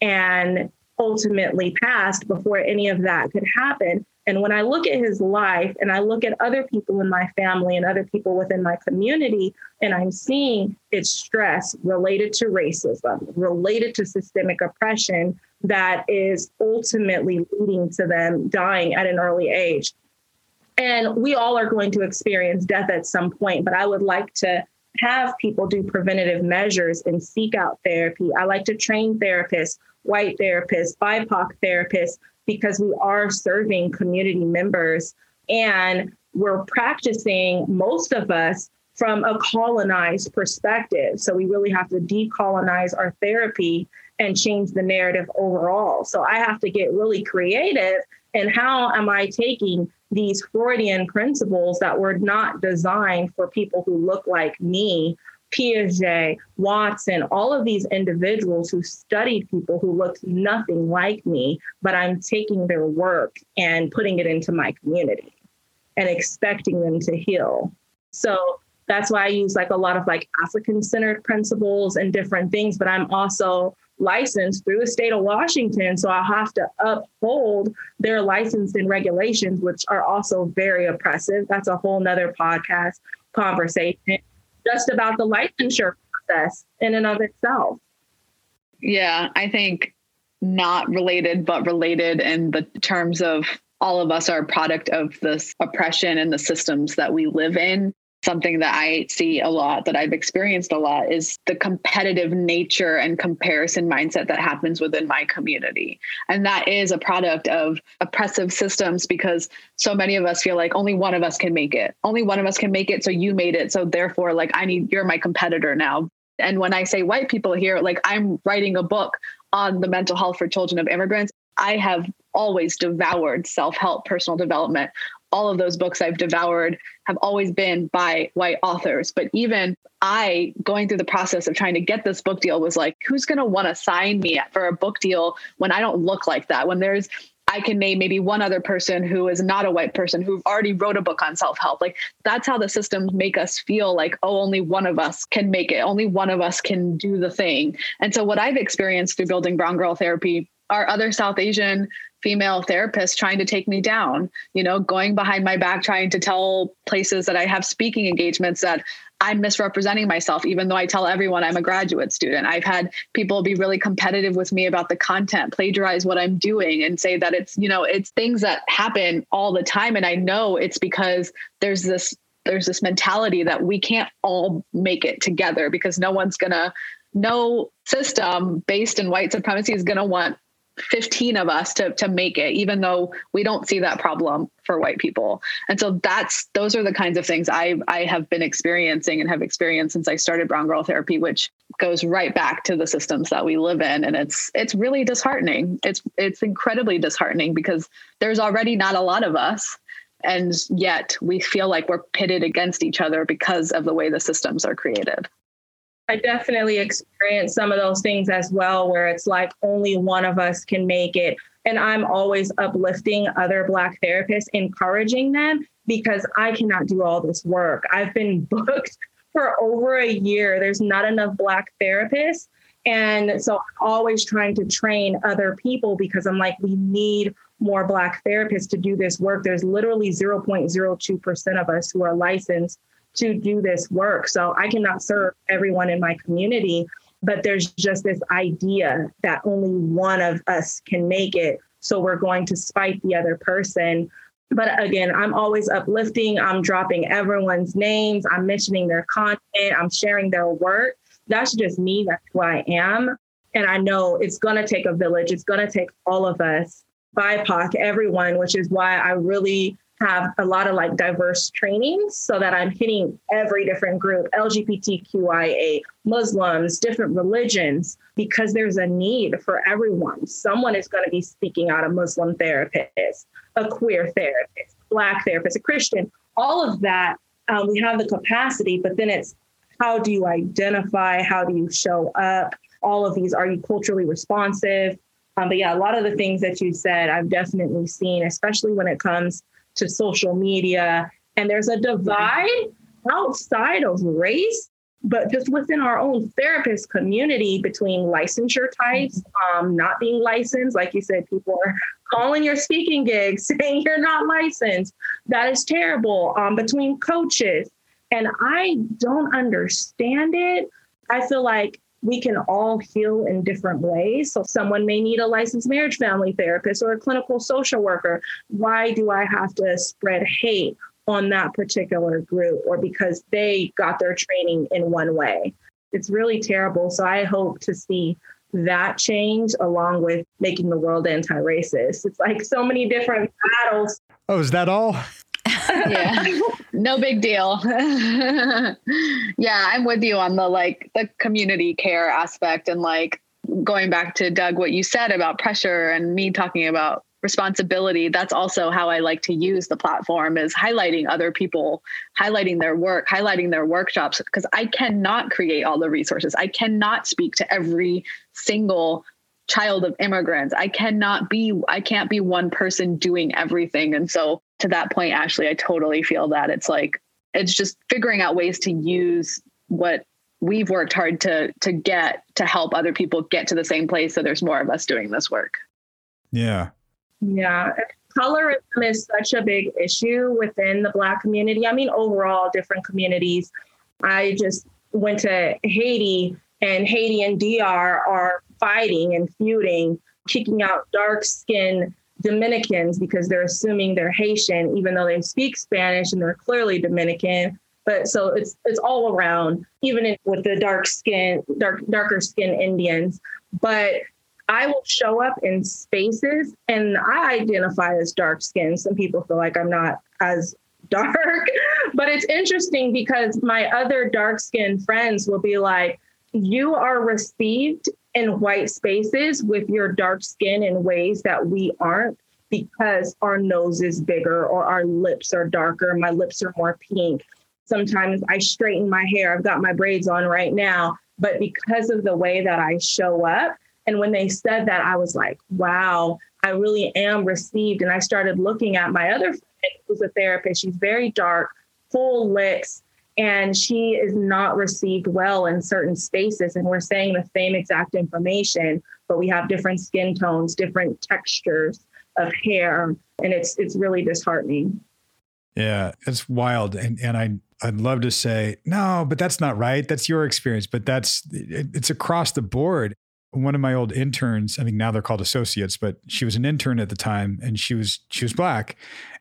and ultimately passed before any of that could happen. And when I look at his life and I look at other people in my family and other people within my community, and I'm seeing it's stress related to racism, related to systemic oppression that is ultimately leading to them dying at an early age. And we all are going to experience death at some point, but I would like to have people do preventative measures and seek out therapy. I like to train therapists, white therapists, BIPOC therapists, because we are serving community members and we're practicing, most of us, from a colonized perspective. So we really have to decolonize our therapy and change the narrative overall. So I have to get really creative and how am I taking these Freudian principles that were not designed for people who look like me, Piaget, Watson, all of these individuals who studied people who looked nothing like me, but I'm taking their work and putting it into my community and expecting them to heal. So that's why I use like a lot of like African centered principles and different things, but I'm also licensed through the state of Washington. So I have to uphold their license and regulations, which are also very oppressive. That's a whole nother podcast conversation just about the licensure process in and of itself. Yeah, I think not related, but related in the terms of all of us are a product of this oppression and the systems that we live in something that I see a lot, that I've experienced a lot, is the competitive nature and comparison mindset that happens within my community. And that is a product of oppressive systems because so many of us feel like only one of us can make it. Only one of us can make it. So you made it. So therefore, like, I need, you're my competitor now. And when I say white people here, like, I'm writing a book on the mental health for children of immigrants. I have always devoured self help, personal development all of those books I've devoured have always been by white authors. But even I, going through the process of trying to get this book deal, was like, who's going to want to sign me for a book deal when I don't look like that? When there's I can name maybe one other person who is not a white person who already wrote a book on self help. Like that's how the systems make us feel like, oh, only one of us can make it. Only one of us can do the thing. And so, what I've experienced through building Brown Girl Therapy are other South Asian female therapists trying to take me down, you know, going behind my back, trying to tell places that I have speaking engagements that I'm misrepresenting myself, even though I tell everyone I'm a graduate student. I've had people be really competitive with me about the content, plagiarize what I'm doing, and say that it's, you know, it's things that happen all the time. And I know it's because there's this there's this mentality that we can't all make it together because no one's gonna no system based in white supremacy is going to want 15 of us to to make it even though we don't see that problem for white people. And so that's those are the kinds of things i i have been experiencing and have experienced since i started brown girl therapy which goes right back to the systems that we live in. And it's it's really disheartening. It's it's incredibly disheartening because there's already not a lot of us. And yet we feel like we're pitted against each other because of the way the systems are created I definitely experienced some of those things as well, where it's like only one of us can make it. And I'm always uplifting other Black therapists, encouraging them because I cannot do all this work. I've been booked for over a year. There's not enough Black therapists. And so I'm always trying to train other people because I'm like, we need more Black therapists to do this work. There's literally 0.02% of us who are licensed to do this work. So I cannot serve everyone in my community, but there's just this idea that only one of us can make it. So we're going to spite the other person. But again, I'm always uplifting. I'm dropping everyone's names. I'm mentioning their content. I'm sharing their work. That's just me. That's who I am. And I know it's going to take a village. It's going to take all of us, BIPOC, everyone, which is why I really have a lot of like diverse trainings so that I'm hitting every different group LGBTQIA, Muslims, different religions, because there's a need for everyone. Someone is going to be speaking out a Muslim therapist, a queer therapist, Black therapist, a Christian, all of that. Um, we have the capacity, but then it's how do you identify? How do you show up? All of these, are you culturally responsive? Um, but yeah, a lot of the things that you said, I've definitely seen, especially when it comes to social media. And there's a divide outside of race, but just within our own therapist community between licensure types, um, not being licensed. Like you said, people are calling your speaking gigs saying you're not licensed. That is terrible. Um, between coaches. And I don't understand it. I feel like we can all heal in different ways. So, someone may need a licensed marriage family therapist or a clinical social worker. Why do I have to spread hate on that particular group or because they got their training in one way? It's really terrible. So, I hope to see that change along with making the world anti racist. It's like so many different battles. Oh, is that all? Yeah. No big deal. Yeah i'm with you on the like the community care aspect and like going back to doug what you said about pressure and me talking about responsibility that's also how i like to use the platform is highlighting other people highlighting their work highlighting their workshops because i cannot create all the resources. I cannot speak to every single child of immigrants. I cannot be i can't be one person doing everything. And so to that point, Ashley, I totally feel that it's like it's just figuring out ways to use what we've worked hard to to get to help other people get to the same place so there's more of us doing this work. Yeah. Yeah. Colorism is such a big issue within the Black community. I mean, overall, different communities. I just went to Haiti, and Haiti and DR are fighting and feuding, kicking out dark skinned Dominicans because they're assuming they're Haitian, even though they speak Spanish and they're clearly Dominican. But so it's it's all around, even in, with the dark skin, dark darker skin Indians. But I will show up in spaces and I identify as dark skinned. Some people feel like I'm not as dark, but it's interesting because my other dark skinned friends will be like, you are received in white spaces with your dark skin in ways that we aren't because our nose is bigger or our lips are darker, my lips are more pink. Sometimes I straighten my hair. I've got my braids on right now, but because of the way that I show up, and when they said that, I was like, wow, I really am received. And I started looking at my other friend who's a therapist. She's very dark, full lips, and she is not received well in certain spaces. And we're saying the same exact information but we have different skin tones different textures of hair. And it's it's really disheartening. Yeah it's wild. And and i i'd love to say no but that's not right. That's your experience but that's it, it's across the board one of my old interns, I think now they're called associates, but she was an intern at the time and she was she was black.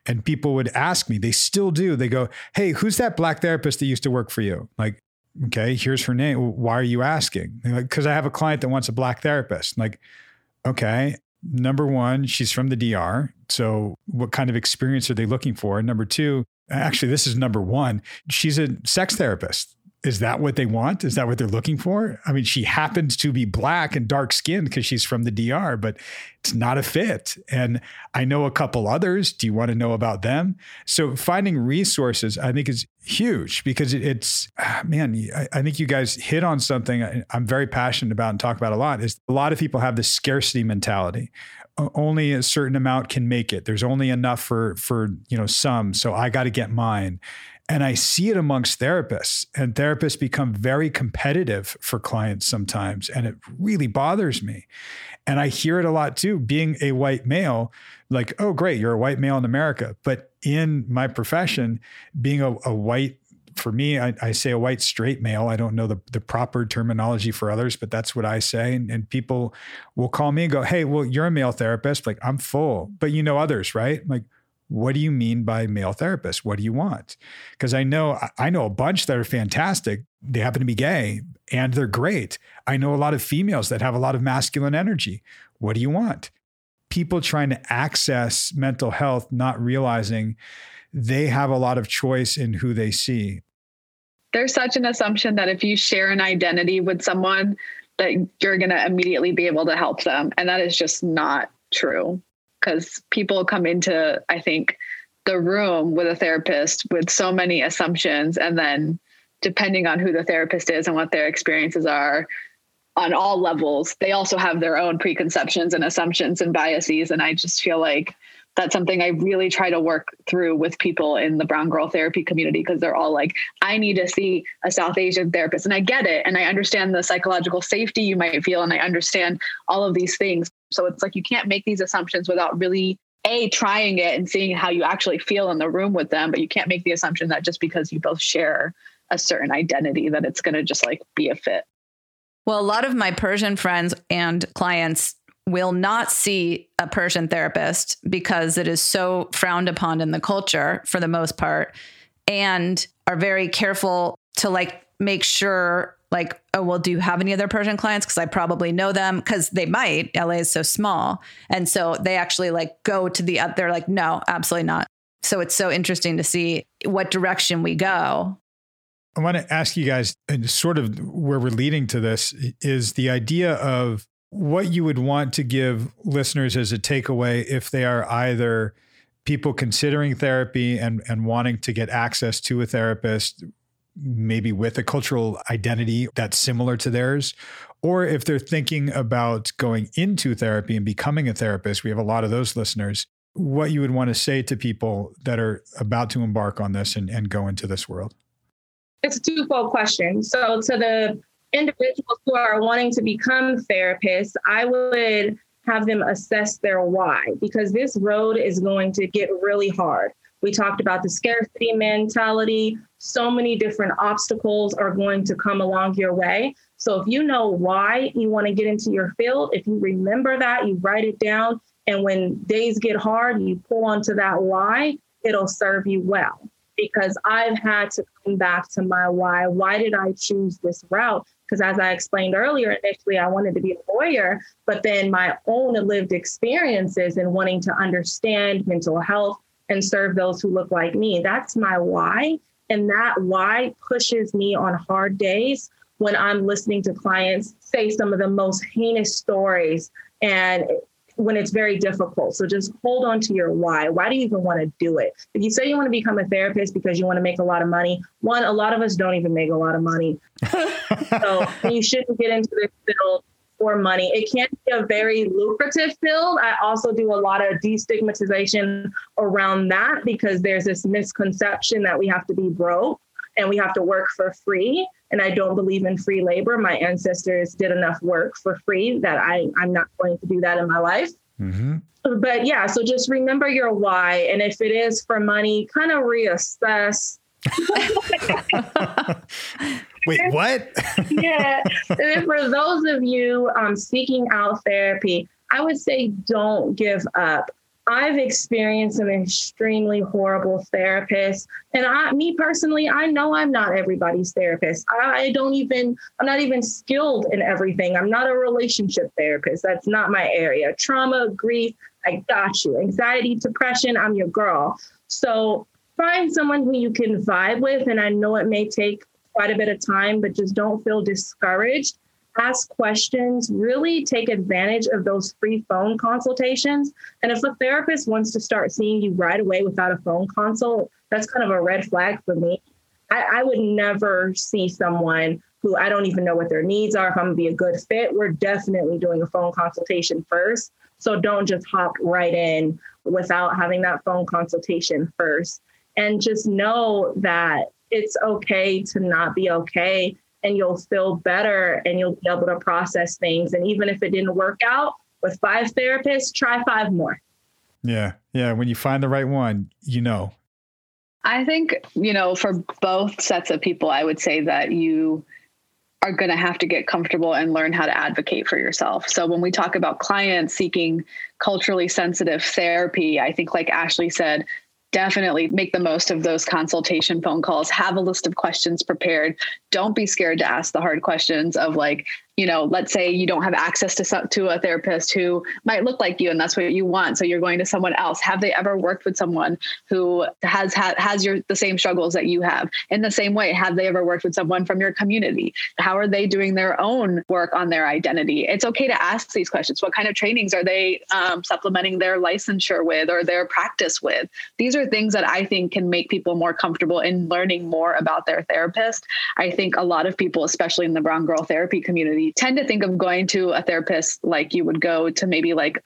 And people would ask me, they still do. They go, Hey, who's that black therapist that used to work for you? Like, okay, here's her name. Why are you asking? Like, because I have a client that wants a black therapist. I'm like, okay. Number one, she's from the DR. So what kind of experience are they looking for? number two, actually, this is number one. She's a sex therapist is that what they want? Is that what they're looking for? I mean, she happens to be black and dark skinned because she's from the DR, but it's not a fit. And I know a couple others. Do you want to know about them? So finding resources, I think, is huge because it's, ah, man, I, think you guys hit on something I'm very passionate about and talk about a lot is a lot of people have this scarcity mentality only a certain amount can make it. There's only enough for for you know some, so I got to get mine. And I see it amongst therapists, and therapists become very competitive for clients sometimes. And it really bothers me. And I hear it a lot too, being a white male, like, oh, great, you're a white male in America. But in my profession, being a, a white for me, I, I, say a white straight male. I don't know the, the proper terminology for others, but that's what I say. And, and, people will call me and go, Hey, well, you're a male therapist. Like, I'm full, but you know others, right? like, what do you mean by male therapist? What do you want? Because I know I know a bunch that are fantastic. They happen to be gay and they're great. I know a lot of females that have a lot of masculine energy. What do you want? People trying to access mental health, not realizing they have a lot of choice in who they see. There's such an assumption that if you share an identity with someone, that you're going to immediately be able to help them. And that is just not true because people come into, I think, the room with a therapist with so many assumptions and then depending on who the therapist is and what their experiences are on all levels, they also have their own preconceptions and assumptions and biases. And I just feel like that's something I really try to work through with people in the brown girl therapy community because they're all like, I need to see a South Asian therapist. And I get it. And I understand the psychological safety you might feel. And I understand all of these things. So it's like you can't make these assumptions without really a trying it and seeing how you actually feel in the room with them but you can't make the assumption that just because you both share a certain identity that it's going to just like be a fit. Well a lot of my persian friends and clients will not see a persian therapist because it is so frowned upon in the culture for the most part and are very careful to like make sure like, oh, well, do you have any other Persian clients? Because I probably know them because they might. LA is so small. And so they actually like go to the, they're like, no, absolutely not. So it's so interesting to see what direction we go. I want to ask you guys, and sort of where we're leading to this is the idea of what you would want to give listeners as a takeaway if they are either people considering therapy and, and wanting to get access to a therapist maybe with a cultural identity that's similar to theirs, or if they're thinking about going into therapy and becoming a therapist, we have a lot of those listeners, what you would want to say to people that are about to embark on this and, and go into this world? It's a twofold question. So, to the individuals who are wanting to become therapists, I would have them assess their why because this road is going to get really hard. We talked about the scarcity mentality. So many different obstacles are going to come along your way. So if you know why you want to get into your field, if you remember that, you write it down. And when days get hard, you pull onto that why, it'll serve you well. Because I've had to come back to my why. Why did I choose this route? Because as I explained earlier, initially I wanted to be a lawyer, but then my own lived experiences and wanting to understand mental health and serve those who look like me. That's my why. And that why pushes me on hard days when I'm listening to clients say some of the most heinous stories and when it's very difficult. So just hold on to your why. Why do you even want to do it? If you say you want to become a therapist because you want to make a lot of money, one, a lot of us don't even make a lot of money. so you shouldn't get into this field for money. It can be a very lucrative field. I also do a lot of destigmatization around that because there's this misconception that we have to be broke and we have to work for free. And I don't believe in free labor. My ancestors did enough work for free that I, I'm not going to do that in my life. Mm-hmm. But yeah, so just remember your why. And if it is for money, kind of reassess. Wait, what? yeah. And for those of you um, seeking out therapy, I would say don't give up. I've experienced an extremely horrible therapist. And I, me personally, I know I'm not everybody's therapist. I don't even, I'm not even skilled in everything. I'm not a relationship therapist. That's not my area. Trauma, grief, I got you. Anxiety, depression, I'm your girl. So find someone who you can vibe with. And I know it may take quite a bit of time, but just don't feel discouraged. Ask questions, really take advantage of those free phone consultations. And if a therapist wants to start seeing you right away without a phone consult, that's kind of a red flag for me. I, I would never see someone who I don't even know what their needs are, if I'm gonna be a good fit. We're definitely doing a phone consultation first. So don't just hop right in without having that phone consultation first. And just know that it's okay to not be okay and you'll feel better and you'll be able to process things. And even if it didn't work out with five therapists, try five more. Yeah. Yeah. When you find the right one, you know. I think, you know, for both sets of people, I would say that you are going to have to get comfortable and learn how to advocate for yourself. So when we talk about clients seeking culturally sensitive therapy, I think like Ashley said, definitely make the most of those consultation phone calls have a list of questions prepared. Don't be scared to ask the hard questions of like you know, let's say you don't have access to to a therapist who might look like you and that's what you want, so you're going to someone else. Have they ever worked with someone who has had has your the same struggles that you have? In the same way, have they ever worked with someone from your community? How are they doing their own work on their identity? It's okay to ask these questions. What kind of trainings are they um, supplementing their licensure with or their practice with? These are things that I think can make people more comfortable in learning more about their therapist. I think a lot of people, especially in the brown girl therapy community, tend to think of going to a therapist like you would go to maybe like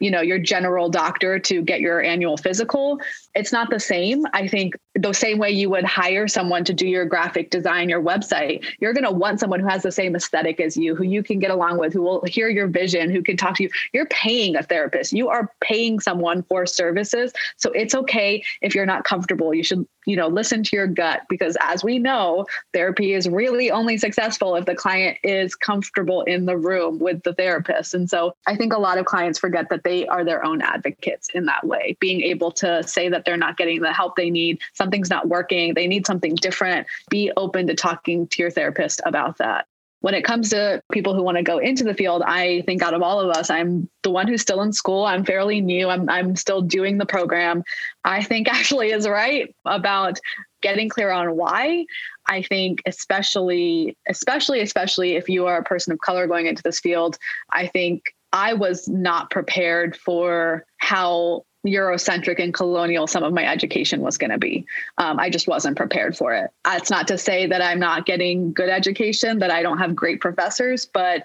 you know your general doctor to get your annual physical. It's not the same. I think the same way you would hire someone to do your graphic design your website you're going to want someone who has the same aesthetic as you who you can get along with who will hear your vision who can talk to you. You're paying a therapist. You are paying someone for services. So it's okay if you're not comfortable. You should you know listen to your gut because as we know therapy is really only successful if the client is comfortable in the room with the therapist. And so i think a lot of clients forget that they are their own advocates in that way being able to say that they're not getting the help they need something's not working they need something different be open to talking to your therapist about that when it comes to people who want to go into the field, I think out of all of us, I'm the one who's still in school. I'm fairly new. I'm, I'm still doing the program. I think Ashley is right about getting clear on why. I think especially, especially, especially if you are a person of color going into this field, I think I was not prepared for how Eurocentric and colonial some of my education was going to be. Um, I just wasn't prepared for it. That's not to say that I'm not getting good education, that I don't have great professors, but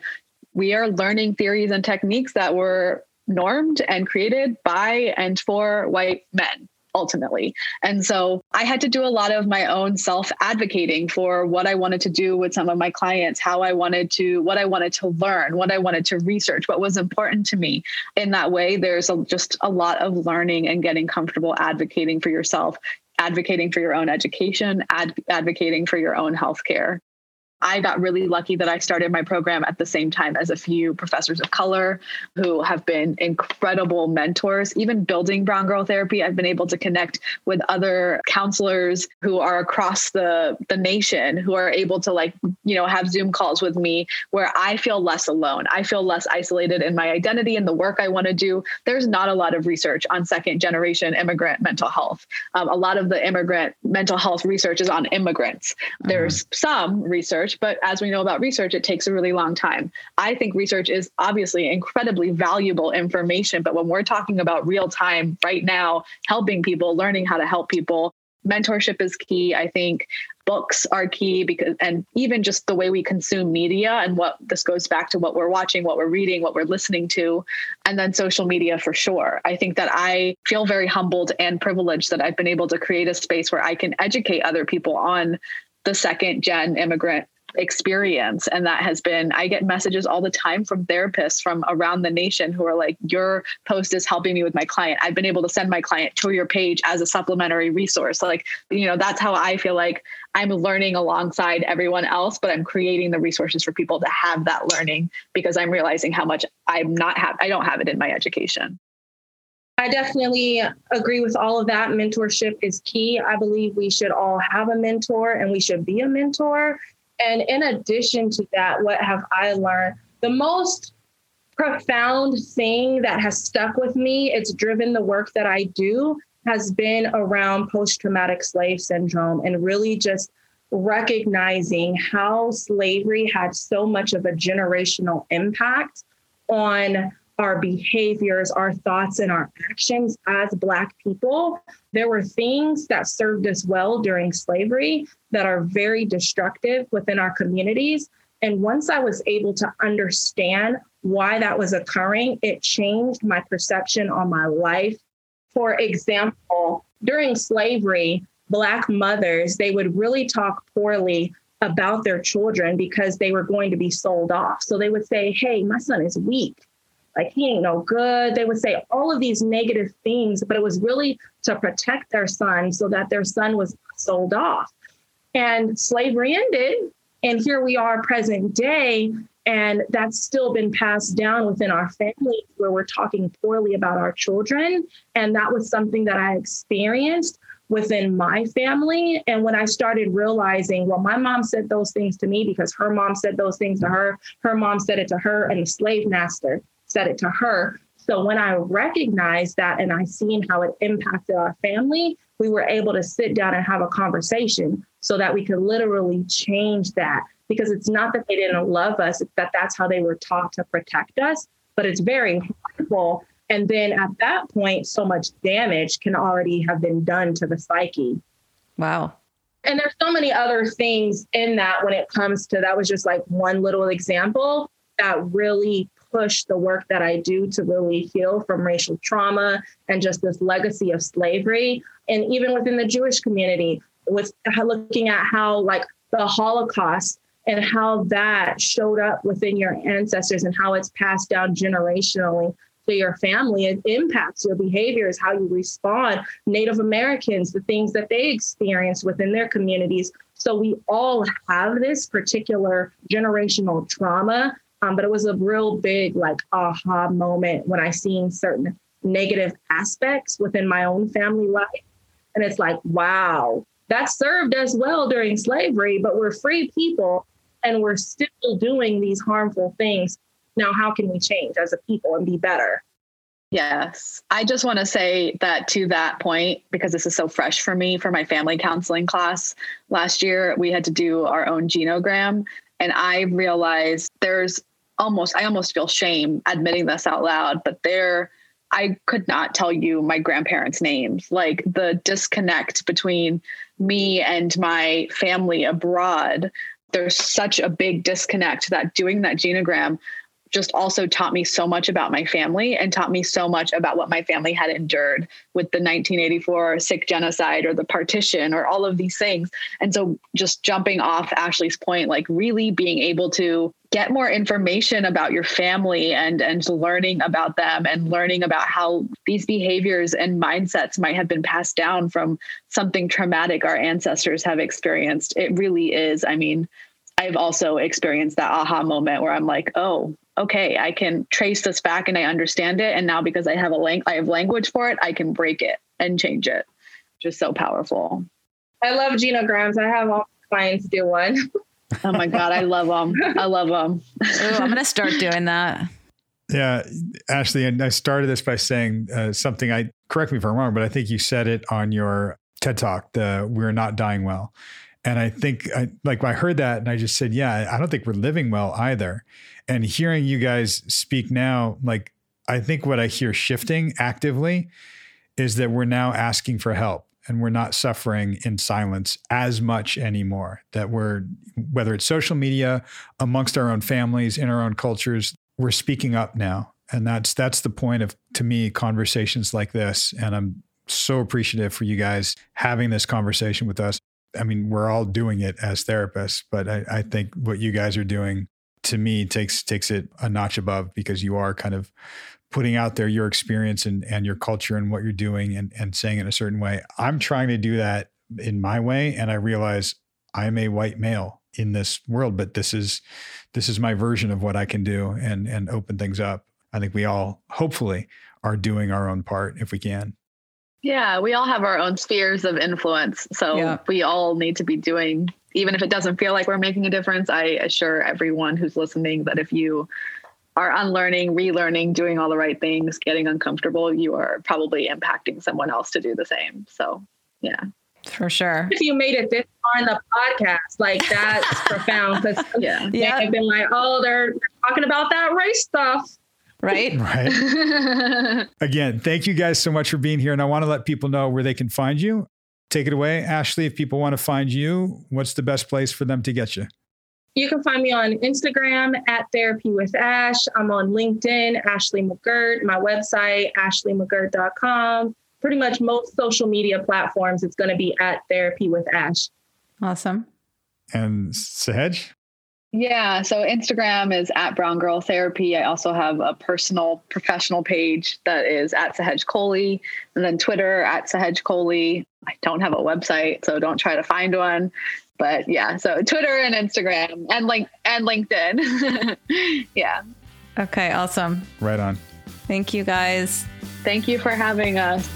we are learning theories and techniques that were normed and created by and for white men ultimately. And so I had to do a lot of my own self advocating for what I wanted to do with some of my clients, how I wanted to, what I wanted to learn, what I wanted to research, what was important to me. In that way, there's a, just a lot of learning and getting comfortable advocating for yourself, advocating for your own education, ad- advocating for your own healthcare. I got really lucky that I started my program at the same time as a few professors of color who have been incredible mentors. Even building Brown Girl Therapy, I've been able to connect with other counselors who are across the, the nation who are able to, like, you know, have Zoom calls with me where I feel less alone. I feel less isolated in my identity and the work I want to do. There's not a lot of research on second generation immigrant mental health. Um, a lot of the immigrant mental health research is on immigrants. Mm-hmm. There's some research research, but as we know about research, it takes a really long time. I think research is obviously incredibly valuable information, but when we're talking about real time right now, helping people, learning how to help people, mentorship is key. I think books are key because and even just the way we consume media and what this goes back to what we're watching what we're reading what we're listening to and then social media for sure i think that i feel very humbled and privileged that i've been able to create a space where i can educate other people on the second gen immigrant experience and that has been i get messages all the time from therapists from around the nation who are like your post is helping me with my client i've been able to send my client to your page as a supplementary resource like you know that's how i feel like i'm learning alongside everyone else but i'm creating the resources for people to have that learning because i'm realizing how much i'm not have i don't have it in my education I definitely agree with all of that. Mentorship is key. I believe we should all have a mentor and we should be a mentor. And in addition to that, what have I learned? The most profound thing that has stuck with me, it's driven the work that I do, has been around post traumatic slave syndrome and really just recognizing how slavery had so much of a generational impact on our behaviors, our thoughts, and our actions as Black people. There were things that served us well during slavery that are very destructive within our communities. And once I was able to understand why that was occurring, it changed my perception on my life. For example, during slavery, Black mothers, they would really talk poorly about their children because they were going to be sold off. So they would say, Hey, my son is weak like he ain't no good. They would say all of these negative things, but it was really to protect their son so that their son was sold off. And slavery ended. And here we are, present day. And that's still been passed down within our families where we're talking poorly about our children. And that was something that I experienced. within my family. And when I started realizing, well, my mom said those things to me because her mom said those things to her, her mom said it to her, and the slave master said it to her. So when I recognized that and I seen how it impacted our family, we were able to sit down and have a conversation so that we could literally change that. Because it's not that they didn't love us, it's that that's how they were taught to protect us. But it's very harmful and then at that point, so much damage can already have been done to the psyche. Wow. And there's so many other things in that when it comes to that was just like one little example that really pushed the work that I do to really heal from racial trauma and just this legacy of slavery. And even within the Jewish community, with looking at how like the Holocaust and how that showed up within your ancestors and how it's passed down generationally to your family. It impacts your behaviors, how you respond. Native Americans, the things that they experience within their communities. So we all have this particular generational trauma. Um, but it was a real big like aha moment when I seen certain negative aspects within my own family life. And it's like, wow, that served us well during slavery, but we're free people and we're still doing these harmful things now, how can we change as a people and be better? Yes. I just want to say that to that point, because this is so fresh for me for my family counseling class last year, we had to do our own genogram. And I realized there's almost, I almost feel shame admitting this out loud, but there, I could not tell you my grandparents' names. Like the disconnect between me and my family abroad, there's such a big disconnect that doing that genogram just also taught me so much about my family and taught me so much about what my family had endured with the 1984 Sikh genocide or the partition or all of these things. And so just jumping off Ashley's point, like really being able to get more information about your family and and learning about them and learning about how these behaviors and mindsets might have been passed down from something traumatic our ancestors have experienced. It really is. I mean, I've also experienced that aha moment where I'm like, oh, okay, I can trace this back and I understand it. And now because I have a lang- I have language for it, I can break it and change it. Just so powerful. I love genograms. I have all my clients do one. oh my God, I love them. I love them. Ooh, I'm going to start doing that. Yeah, Ashley, and I started this by saying uh, something. I correct me if I'm wrong, but I think you said it on your TED Talk. The "We're not dying well," and I think, I, like, I heard that, and I just said, "Yeah, I don't think we're living well either." And hearing you guys speak now, like I think what I hear shifting actively is that we're now asking for help and we're not suffering in silence as much anymore. That we're, whether it's social media, amongst our own families, in our own cultures, we're speaking up now. And that's that's the point of to me conversations like this. And I'm so appreciative for you guys having this conversation with us. I mean, we're all doing it as therapists, but I, I think what you guys are doing to me takes takes it a notch above because you are kind of putting out there your experience and, and your culture and what you're doing and, and saying it in a certain way. I'm trying to do that in my way. And I realize I'm a white male in this world, but this is this is my version of what I can do and and open things up. I think we all hopefully are doing our own part if we can. Yeah, we all have our own spheres of influence. So yeah. we all need to be doing even if it doesn't feel like we're making a difference, I assure everyone who's listening that if you are unlearning, relearning, doing all the right things, getting uncomfortable, you are probably impacting someone else to do the same. So, yeah. For sure. If you made it this far in the podcast, like that's profound because yeah. I've been like, oh, they're talking about that race stuff. Right. Right. Again, thank you guys so much for being here. And I want to let people know where they can find you. Take it away, Ashley. If people want to find you, what's the best place for them to get you? You can find me on Instagram at Therapy with Ash. I'm on LinkedIn, Ashley McGirt, my website, ashleymcgirt.com. Pretty much most social media platforms, it's going to be at Therapy with Ash. Awesome. And Sahej? Yeah. So Instagram is at Brown Girl Therapy. I also have a personal professional page that is at Sahej Kohli. And then Twitter at Sahej Kohli. I don't have a website, so don't try to find one. But yeah, so Twitter and Instagram and link and LinkedIn. yeah. Okay, awesome. Right on. Thank you guys. Thank you for having us.